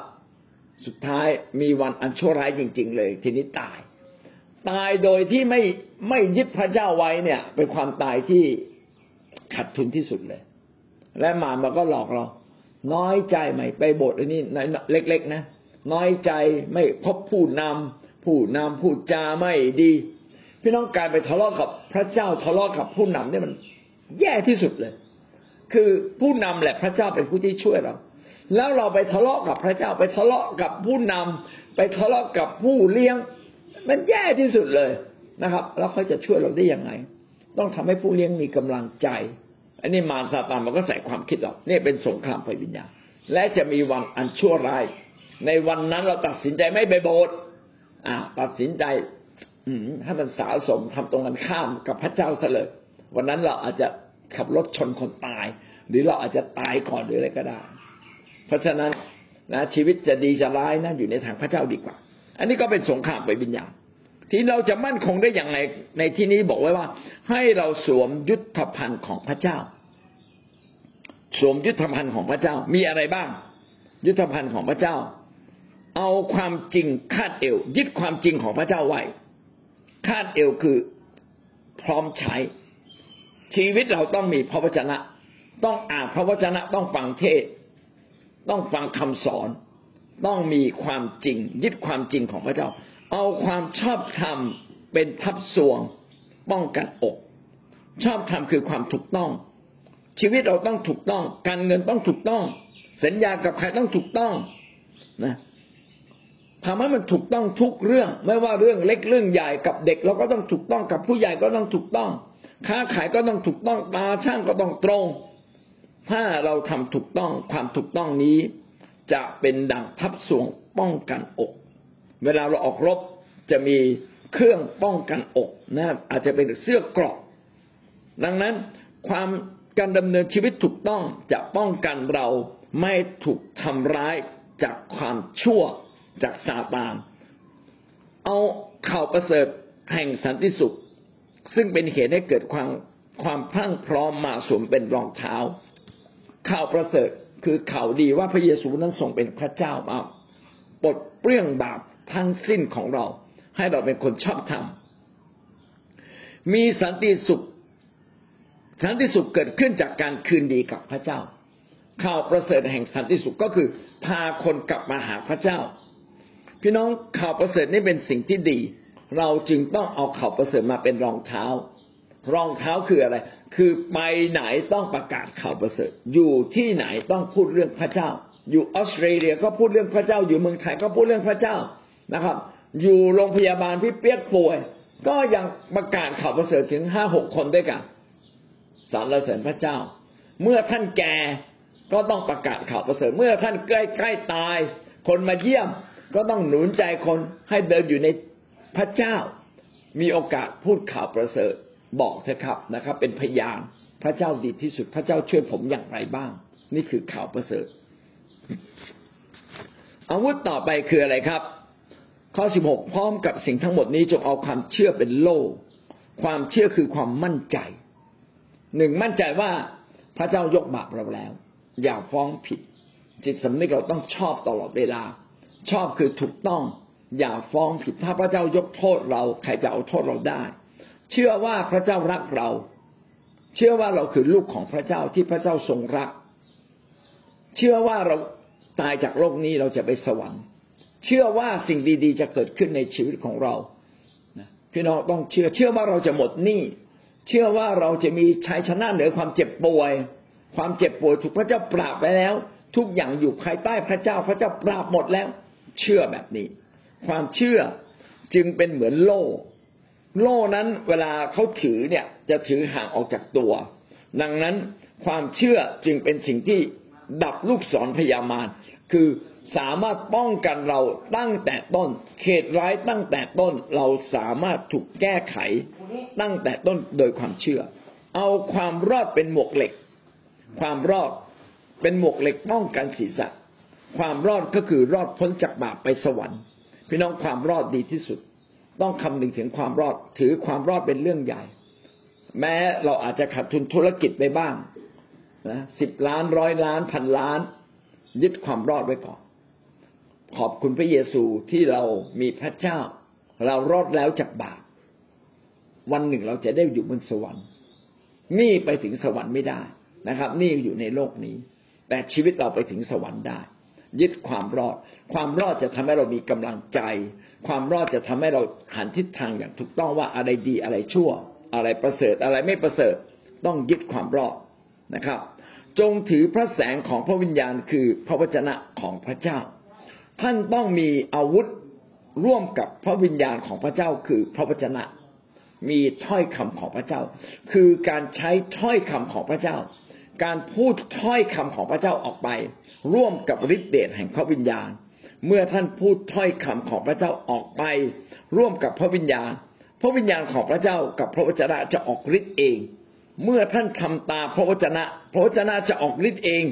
สุดท้ายมีวันอันชั่วร้ายจริง ๆ เลย ทีนี้ตาย ตายโดยที่ไม่ไม่ยึดพระเจ้าไว้เนี่ย เป็นความตายที่ขัดทุนที่สุดเลย และมามันก็หลอกเรา น้อยใจใหม่ไปโบสถ์อันนี้เล็ก ๆ นะน้อยใจไม่พบผู้นำผู้นำผู้จาไม่ดี พี่น้องการไปทะเลาะกับพระเจ้าทะเลาะกับผู้นำเนี่ยมัน แย่ที่สุดเลย คือผู้นำแหละพระเจ้าเป็นผู้ที่ช่วยเรา แล้วเราไปทะเลาะกับพระเจ้าไปทะเลาะกับผู้นำไปทะเลาะกับผู้เลี้ยง มันแย่ที่สุดเลยนะครับ แล้วเขาจะช่วยเราได้ยังไง ต้องทำให้ผู้เลี้ยงมีกำลังใจ อันนี้มารซาตานมันก็ใส่ความคิดเราเนี่ยเป็นสงครามไฟวิญญาณและจะมีวันอันชั่วร้าย ในวันนั้นเราตัดสินใจไม่ไปโบสถ์อ่าตัดสินใจ อืมถ้ามันสาสมทำตรงกันข้ามกับพระเจ้าเสลยวันนั้นเราอาจจะขับรถชนคนตาย หรือเราอาจจะตายก่อนหรืออะไรก็ได้ เพราะฉะนั้นนะชีวิตจะดีจะร้ายนะอยู่ในทางพระเจ้าดีกว่า อันนี้ก็เป็นสงครามไปวิญญาณที่เราจะมั่นคงได้อย่างไรในที่นี้บอกไว้ว่า ให้เราสวมยุทธภัณฑ์ของพระเจ้า สวมยุทธภัณฑ์ของพระเจ้ามีอะไรบ้าง ยุทธภัณฑ์ของพระเจ้า เอาความจริงคาดเอวยึดความจริงของพระเจ้าไว้ คาดเอวคือพร้อมใช้ ชีวิตเราต้องมีพระวจนะ ต้องอ่านพระวจนะต้องฟังเทศ ต้องฟังคำสอน ต้องมีความจริง ยึดความจริงของพระเจ้า เอาความชอบธรรมเป็นทับสวง ป้องกันอก ชอบธรรมคือความถูกต้อง ชีวิตเราต้องถูกต้อง การเงินต้องถูกต้อง สัญญากับใครต้องถูกต้องนะ ทำให้มันถูกต้องทุกเรื่อง ไม่ว่าเรื่องเล็กเรื่องใหญ่กับเด็ก เราก็ต้องถูกต้องกับผู้ใหญ่ก็ต้องถูกต้อง ค้าขายก็ต้องถูกต้องตาช่างก็ต้องตรง ถ้าเราทำถูกต้องความถูกต้องนี้ จะเป็นดังทับสวงป้องกันอก เวลาเราออกรบจะมีเครื่องป้องกันอกนะอาจจะเป็นเสื้อกรอกดังนั้นความการดำเนินชีวิตถูกต้องจะป้องกันเราไม่ถูกทำร้ายจากความชั่ว จากซาตานเอาข่าวประเสริฐแห่งสันติสุข ซึ่งเป็นเหตุให้เกิดความความพรั่งพร้อมมาสวมเป็นรองเท้า ข่าวประเสริฐคือข่าวดีว่าพระเยซูนั้นทรงเป็นพระเจ้ามาปลดเปลื้องบาปทั้งสิ้นของเรา ให้เราเป็นคนชอบธรรมมีสันติสุข สันติสุขเกิดขึ้นจากการคืนดีกับพระเจ้า ข่าวประเสริฐแห่งสันติสุขก็คือ พาคนกลับมาหาพระเจ้า พี่น้องข่าวประเสริฐนี่เป็นสิ่งที่ดี เราจึงต้องเอาข่าวประเสริฐมาเป็นรองเท้า รองเท้าคืออะไร คือไปไหนต้องประกาศข่าวประเสริฐ อยู่ที่ไหนต้องพูดเรื่องพระเจ้า อยู่ออสเตรเลียก็พูดเรื่องพระเจ้า อยู่เมืองไทยก็พูดเรื่องพระเจ้านะครับ อยู่โรงพยาบาลพี่เปียกป่วย ก็ยังประกาศข่าวประเสริฐถึงห้าหกคนด้วยกันสารเสริญพระเจ้า เมื่อท่านแก่ก็ต้องประกาศข่าวประเสริฐ เมื่อท่านใกล้ใกล้ตาย คนมาเยี่ยม ก็ต้องหนุนใจคนให้เดินอยู่ในพระเจ้า มีโอกาสพูดข่าวประเสริฐบอกเถอะครับนะครับ เป็นพยานพระเจ้าดีที่สุดพระเจ้าช่วยผมอย่างไรบ้าง นี่คือข่าวประเสริฐ อาวุธต่อไปคืออะไรครับ ข้อสิบหกพร้อมกับสิ่งทั้งหมดนี้จงเอาความเชื่อเป็นโล่ความเชื่อคือความมั่นใจหนึ่งมั่นใจว่าพระเจ้ายกบาปเราแล้ว อย่าฟ้องผิด จิตสำนึกเราต้องชอบตลอดเวลา ชอบคือถูกต้อง อย่าฟ้องผิดถ้าพระเจ้ายกโทษเรา ใครจะเอาโทษเราได้ เชื่อว่าพระเจ้ารักเรา เชื่อว่าเราคือลูกของพระเจ้าที่พระเจ้าทรงรัก เชื่อว่าเราตายจากโลกนี้เราจะไปสวรรค์ เชื่อว่าสิ่งดีๆ จะเกิดขึ้นในชีวิตของเราพี่น้องต้องเชื่อ เชื่อว่าเราจะหมดหนี้เชื่อว่าเราจะมีชัยชนะเหนือความเจ็บป่วย ความเจ็บป่วยถูกพระเจ้าปราบไปแล้ว ทุกอย่างอยู่ภายใต้พระเจ้าพระเจ้าปราบหมดแล้ว เชื่อแบบนี้ ความเชื่อจึงเป็นเหมือนโล่ โล่นั้นเวลาเขาถือเนี่ยจะถือห่างออกจากตัว ดังนั้นความเชื่อจึงเป็นสิ่งที่ดับลูกศรพยามารคือสามารถป้องกันเราตั้งแต่ต้นเขตร้ายตั้งแต่ต้นเราสามารถถูกแก้ไขตั้งแต่ต้นโดยความเชื่อ เอาความรอดเป็นหมวกเหล็ก ความรอดเป็นหมวกเหล็กป้องกันศีรษะ ความรอดก็คือรอดพ้นจากบาปไปสวรรค์ พี่น้องความรอดดีที่สุด ต้องคำนึงถึงความรอดถือความรอดเป็นเรื่องใหญ่ แม้เราอาจจะขาดทุนธุรกิจไปบ้างนะสิบล้านร้อยล้านพันล้าน ยึดความรอดไว้ก่อน ขอบคุณพระเยซูที่เรามีพระเจ้า เรารอดแล้วจากบาปวันหนึ่งเราจะได้อยู่บนสวรรค์ นี่ไปถึงสวรรค์ไม่ได้นะครับ นี่อยู่ในโลกนี้ แต่ชีวิตเราไปถึงสวรรค์ได้ ยึดความรอด ความรอดจะทำให้เรามีกำลังใจ ความรอดจะทำให้เราหันทิศทางอย่างถูกต้องว่าอะไรดีอะไรชั่ว อะไรประเสริฐอะไรไม่ประเสริฐ ต้องยึดความรอดนะครับ จงถือพระแสงของพระวิญญาณคือพระวจนะของพระเจ้า ท่านต้องมีอาวุธร่วมกับพระวิญญาณของพระเจ้าคือพระวจนะ มีถ้อยคำของพระเจ้า คือการใช้ถ้อยคำของพระเจ้า การพูดถ้อยคำของพระเจ้าออกไป ร่วมกับฤทธิเดชแห่งพระวิญญาณ เมื่อท่านพูดถ้อยคำของพระเจ้าออกไป ร่วมกับพระวิญญาณ พระวิญญาณของพระเจ้ากับพระวจนะจะออกฤทธิ์เอง เมื่อท่านทำตามพระวจนะ พระวจนะจะออกฤทธิ์เอง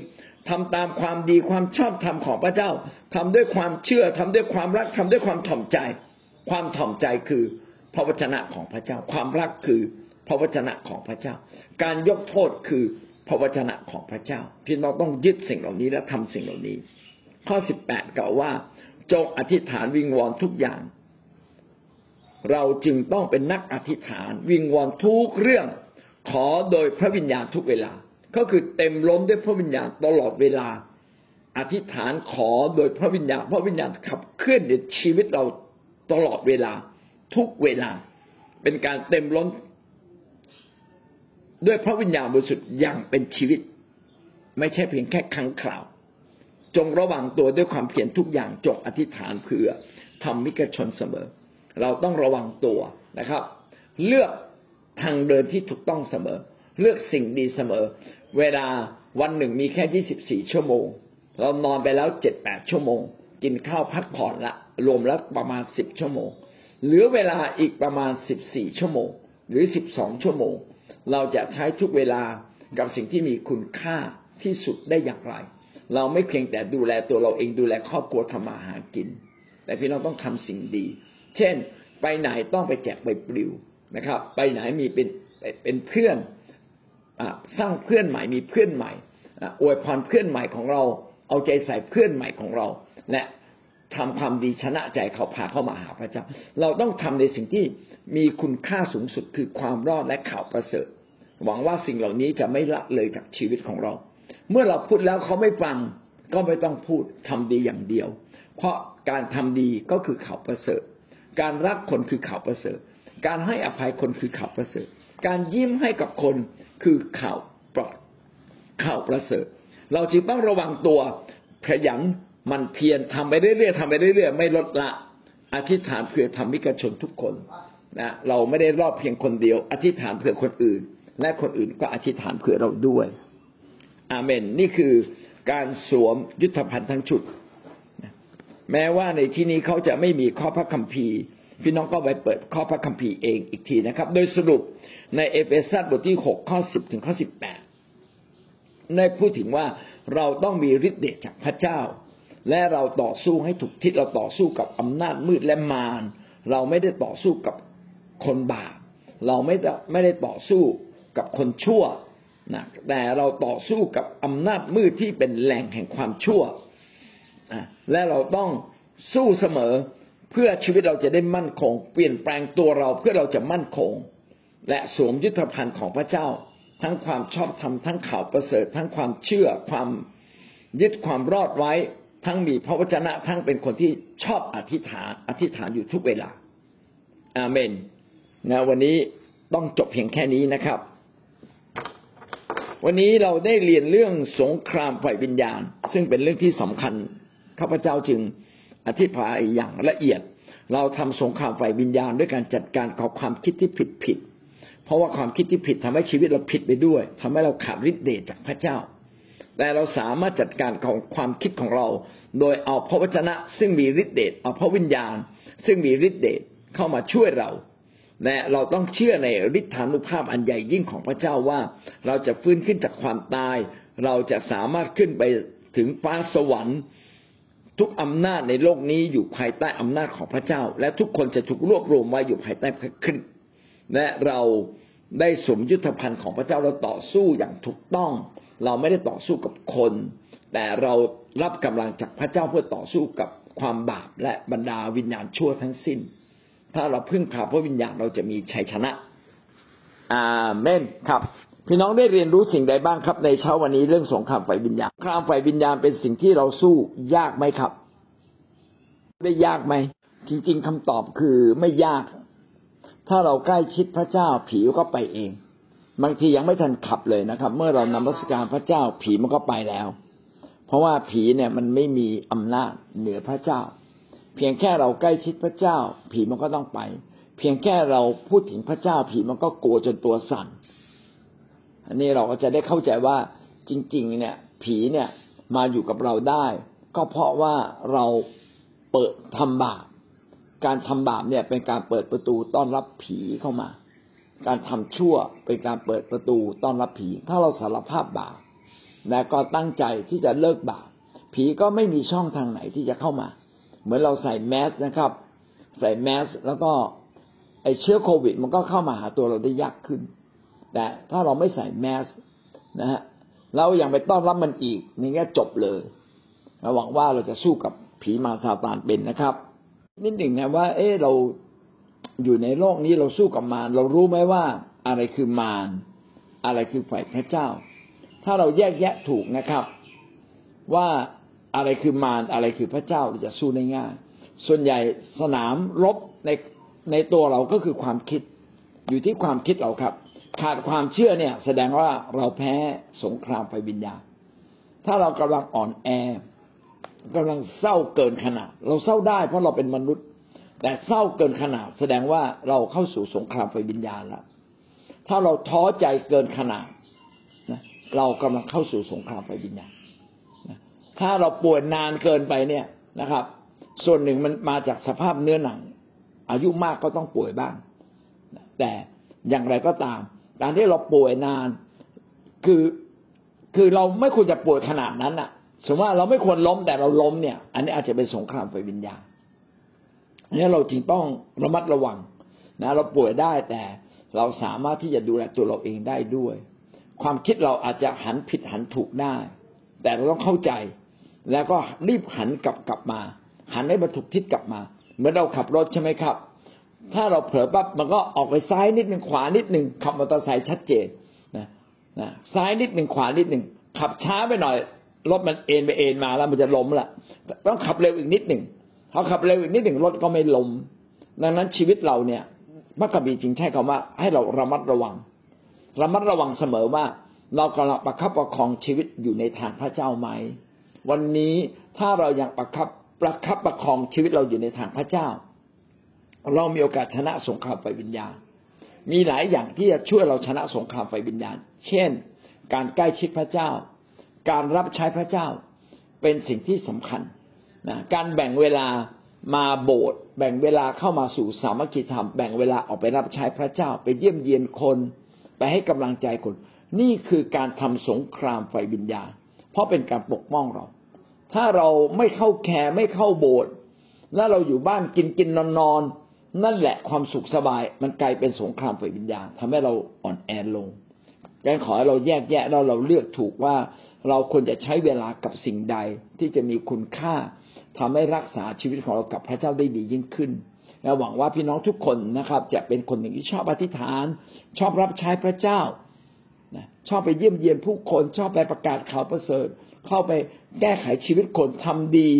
ทำตามความดีความชอบธรรมของพระเจ้าทำด้วยความเชื่อทำด้วยความรักทำด้วยความถ่อมใจ ความถ่อมใจคือพระวจนะของพระเจ้า ความรักคือพระวจนะของพระเจ้า การยกโทษคือ พระวจนะของพระเจ้า พี่น้องต้องยึดสิ่งเหล่านี้และทำสิ่งเหล่านี้ ข้อสิบแปดกล่าวว่า จงอธิษฐานวิงวอนทุกอย่าง เราจึงต้องเป็นนักอธิษฐานวิงวอนทุกเรื่อง ขอโดยพระวิญญาณทุกเวลา ก็คือเต็มล้นด้วยพระวิญญาณตลอดเวลา อธิษฐานขอโดยพระวิญญาณพระวิญญาณขับเคลื่อนในชีวิตเราตลอดเวลา ทุกเวลา เป็นการเต็มล้น ด้วยพระวิญญาณบริสุทธิ์อย่างเป็นชีวิต ไม่ใช่เพียงแค่ครั้งคราว จงระวังตัวด้วยความเพียรทุกอย่างจงอธิษฐานเผื่อทำมิกชนเสมอ เราต้องระวังตัวนะครับ เลือกทางเดินที่ถูกต้องเสมอ เลือกสิ่งดีเสมอ เวลาวันหนึ่งมีแค่ยี่สิบสี่ชั่วโมง เรานอนไปแล้วเจ็ดแปดชั่วโมง กินข้าวพักผ่อนละ รวมแล้วประมาณสิบชั่วโมง เหลือเวลาอีกประมาณสิบสี่ชั่วโมง หรือสิบสองชั่วโมง เราจะใช้ทุกเวลากับสิ่งที่มีคุณค่าที่สุดได้อย่างไร เราไม่เพียงแต่ดูแลตัวเราเองดูแลครอบครัวทำมาหากิน แต่พี่น้องต้องทำสิ่งดี เช่น ไปไหนต้องไปแจกใบปลิวนะครับ ไปไหนมีเป็นเป็นเพื่อนสร้างเพื่อนใหม่มีเพื่อนใหม่อวยพรเพื่อนใหม่ของเรา เอาใจใส่เพื่อนใหม่ของเรา และทำความดีชนะใจเขาพาเข้ามาหาพระเจ้า เราต้องทำในสิ่งที่มีคุณค่าสูงสุดคือความรอดและข่าวประเสริฐ หวังว่าสิ่งเหล่านี้จะไม่ละเลยจากชีวิตของเรา เมื่อเราพูดแล้วเขาไม่ฟังก็ไม่ต้องพูดทำดีอย่างเดียว เพราะการทำดีก็คือข่าวประเสริฐ การรักคนคือข่าวประเสริฐ การให้อภัยคนคือข่าวประเสริฐ การยิ้มให้กับคนคือข่าวปลอดข่าวประเสริฐ เราจึงต้องระวังตัวขยันมันเพียรทำไปเรื่อยๆทำไปเรื่อยๆไม่ลดละอธิษฐานเผื่อทำมิกชนทุกคนนะเราไม่ได้รอบเพียงคนเดียว อธิษฐานเผื่อคนอื่น และคนอื่นก็อธิษฐานเผื่อเราด้วย อาเมน นี่คือการสวมยุทธภัณฑ์ทั้งชุด แม้ว่าในที่นี้เขาจะไม่มีข้อพระคัมภีร์ พี่น้องก็ไปเปิดข้อพระคัมภีร์เองอีกทีนะครับ โดยสรุปในเอเฟซัสบทที่หกข้อสิบถึงข้อสิบแปดได้พูดถึงว่าเราต้องมีฤทธิ์เดชจากพระเจ้า และเราต่อสู้ให้ถูกทิศเราต่อสู้กับอำนาจมืดและมาร เราไม่ได้ต่อสู้กับคนบาปเราไม่ได้ไม่ได้ต่อสู้ กับคนชั่วนะแต่เราต่อสู้กับอำนาจมืดที่เป็นแหล่งแห่งความชั่วและเราต้องสู้เสมอเพื่อชีวิตเราจะได้มั่นคง เปลี่ยนแปลงตัวเราเพื่อเราจะมั่นคง และสวมยุทธภัณฑ์ของพระเจ้า ทั้งความชอบธรรมทั้งข่าวประเสริฐ ทั้งความเชื่อความยึดความรอดไว้ ทั้งมีพระวจนะทั้งเป็นคนที่ชอบอธิษฐานอธิษฐานอยู่ทุกเวลา อาเมนนะวันนี้ต้องจบเพียงแค่นี้นะครับ วันนี้เราได้เรียนเรื่องสงครามฝ่ายวิญญาณ ซึ่งเป็นเรื่องที่สำคัญข้าพเจ้าจึงอธิบายอย่างละเอียด เราทำสงครามฝ่ายวิญญาณ ด้วยการจัดการกับความคิดที่ผิดผิด เพราะว่าความคิดที่ผิดทำให้ชีวิตเราผิดไปด้วยทำให้เราขาดฤทธิ์เดชจากพระเจ้า แต่เราสามารถจัดการของความคิดของเรา โดยเอาพระวจนะ ซึ่งมีฤทธิ์เดชเอาพระวิญญาณ ซึ่งมีฤทธิ์เดชเข้ามาช่วยเรา และเราต้องเชื่อในฤทธานุภาพอันใหญ่ยิ่งของพระเจ้าว่า เราจะฟื้นขึ้นจากความตาย เราจะสามารถขึ้นไปถึงฟ้าสวรรค์ ทุกอำนาจในโลกนี้อยู่ภายใต้อำนาจของพระเจ้า และทุกคนจะถูกรวบรวมไว้อยู่ภายใต้พระคริสต์และเราได้สมยุทธภัณฑ์ของพระเจ้าเราต่อสู้อย่างถูกต้อง เราไม่ได้ต่อสู้กับคน แต่เรารับกำลังจากพระเจ้าเพื่อต่อสู้กับความบาปและบรรดาวิญญาณชั่วทั้งสิ้น ถ้าเราพึ่งพาพระวิญญาณเราจะมีชัยชนะอาเมนครับพี่น้องได้เรียนรู้สิ่งใดบ้างครับ ในเช้าวันนี้เรื่องสงครามฝ่ายวิญญาณสงครามฝ่ายวิญญาณเป็นสิ่งที่เราสู้ยากไหมครับ ได้ยากไหมจริง ๆคำตอบคือไม่ยาก ถ้าเราใกล้ชิดพระเจ้าผีก็ไปเอง บางทียังไม่ทันขับเลยนะครับ เมื่อเรานำรัศการพระเจ้าผีมันก็ไปแล้ว เพราะว่าผีเนี่ยมันไม่มีอำนาจเหนือพระเจ้า พียงแค่เราใกล้ชิดพระเจ้า ผีมันก็ต้องไป เพียงแค่เราพูดถึงพระเจ้า ผีมันก็กลัวจนตัวสั่นอันนี้เราก็จะได้เข้าใจว่าจริง ๆ เนี่ย ผีเนี่ยมาอยู่กับเราได้ ก็เพราะว่าเราเปิดทำบาปการทำบาปเนี่ยเป็นการเปิดประตูต้อนรับผีเข้ามา การทำชั่วเป็นการเปิดประตูต้อนรับผี ถ้าเราสารภาพบาปและก็ตั้งใจที่จะเลิกบาปผีก็ไม่มีช่องทางไหนที่จะเข้ามา เหมือนเราใส่แมสนะครับ ใส่แมสแล้วก็ไอเชื้อโควิด มันก็เข้ามาหาตัวเราได้ยากขึ้น แต่ถ้าเราไม่ใส่แมสนะฮะเราอย่างไปต้อนรับมันอีกนี่ก็จบเลยหวังว่าเราจะสู้กับผีมาซาตานเป็นนะครับนิดหนึ่งนะว่า เออเราอยู่ในโลกนี้เราสู้กับมารเรารู้ไหมว่าอะไรคือมารอะไรคือฝ่ายพระเจ้า ถ้าเราแยกแยะถูกนะครับ ว่า อะไรคือมารอะไรคือพระเจ้าจะสู้ได้ง่าย ส่วนใหญ่สนามรบในในตัวเราก็คือความคิด อยู่ที่ความคิดเราครับ ขาดความเชื่อเนี่ย แสดงว่าเราแพ้สงครามไฟวิญญาณถ้าเรากำลังอ่อนแอกำลังเศร้าเกินขนาด เราเศร้าได้เพราะเราเป็นมนุษย์ แต่เศร้าเกินขนาด แสดงว่าเราเข้าสู่สงครามไฟวิญญาณแล้วถ้าเราท้อใจเกินขนาดนะเรากำลังเข้าสู่สงครามไฟวิญญาณ ถ้าเราป่วยนานเกินไปเนี่ยนะครับ ส่วนหนึ่งมันมาจากสภาพเนื้อหนัง อายุมากก็ต้องป่วยบ้าง แต่อย่างไรก็ตาม การที่เราป่วยนานคือคือเราไม่ควรจะป่วยขนาดนั้นอะสมมติว่าเราไม่ควรล้มแต่เราล้มเนี่ย อันนี้อาจจะเป็นสงครามไฟวิญญาณนี่เราจึงต้องระมัดระวังนะเราป่วยได้แต่เราสามารถที่จะดูแลตัวเราเองได้ด้วย ความคิดเราอาจจะหันผิดหันถูกได้ แต่เราต้องเข้าใจ แล้วก็รีบหันกลับกลับมา หันให้มาถูกทิศกลับมา เหมือนเราขับรถใช่ไหมครับ ถ้าเราเผลอปั๊บมันก็ออกไปซ้ายนิดหนึ่งขวานิดหนึ่งขับมอเตอร์ไซค์ชัดเจนนะนะซ้ายนิดหนึ่งขวานิดหนึ่งขับช้าไปหน่อยรถมันเอ็นไปเอ็นมาแล้วมันจะล้มละต้องขับเร็วอีกนิดหนึ่งพอขับเร็วอีกนิดหนึ่งรถก็ไม่ล้มดังนั้นชีวิตเราเนี่ยพระคัมภีร์จึงใช้คำว่า ให้เราระมัดระวัง ระมัดระวังเสมอว่า เรากำลังประคับประคองชีวิตอยู่ในทางพระเจ้าไหม วันนี้ถ้าเรายังประคับประคับประคองชีวิตเราอยู่ในทางพระเจ้า เรามีโอกาสชนะสงครามไฟวิญญาณ มีหลายอย่างที่จะช่วยเราชนะสงครามไฟวิญญาณ เช่น การใกล้ชิดพระเจ้า การรับใช้พระเจ้า เป็นสิ่งที่สำคัญนะการแบ่งเวลามาโบสถ์แบ่งเวลาเข้ามาสู่สามัคคีธรรม แบ่งเวลาออกไปรับใช้พระเจ้า ไปเยี่ยมเยียนคน ไปให้กำลังใจคน นี่คือการทำสงครามไฟวิญญาณ เพราะเป็นการปกป้องเรา ถ้าเราไม่เข้าแคร์ไม่เข้าโบสถ์แล้วเราอยู่บ้านกินกินนอนนอนนั่นแหละความสุขสบาย มันกลายเป็นสงครามไฟวิญญาณทำให้เราอ่อนแอลงการขอให้เราแยกแยะแล้วเราเลือกถูกว่าเราควรจะใช้เวลากับสิ่งใดที่จะมีคุณค่าทำให้รักษาชีวิตของเรากับพระเจ้าได้ดียิ่งขึ้นและหวังว่าพี่น้องทุกคนนะครับ จะเป็นคนหนึ่งที่ชอบอธิษฐาน ชอบรับใช้พระเจ้า ชอบไปเยี่ยมเยียนผู้คนชอบไปประกาศข่าวประเสริฐ เข้าไปแก้ไขชีวิตคนทำดี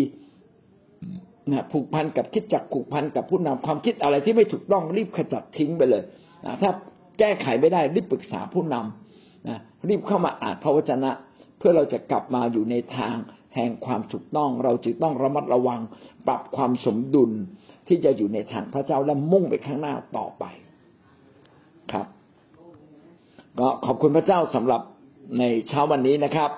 นะผูกพันกับคิดจักผูกพันกับผู้นำความคิดอะไรที่ไม่ถูกต้องรีบขจัดทิ้งไปเลยนะถ้าแก้ไขไม่ได้รีบปรึกษาผู้นำนะรีบเข้ามาอ่านพระวจนะ เพื่อเราจะกลับมาอยู่ในทางแห่งความถูกต้อง เราจึงต้องระมัดระวัง ปรับความสมดุลที่จะอยู่ในทางพระเจ้าและมุ่งไปข้างหน้าต่อไปครับ ก็ขอบคุณพระเจ้าสำหรับในเช้าวันนี้นะครับ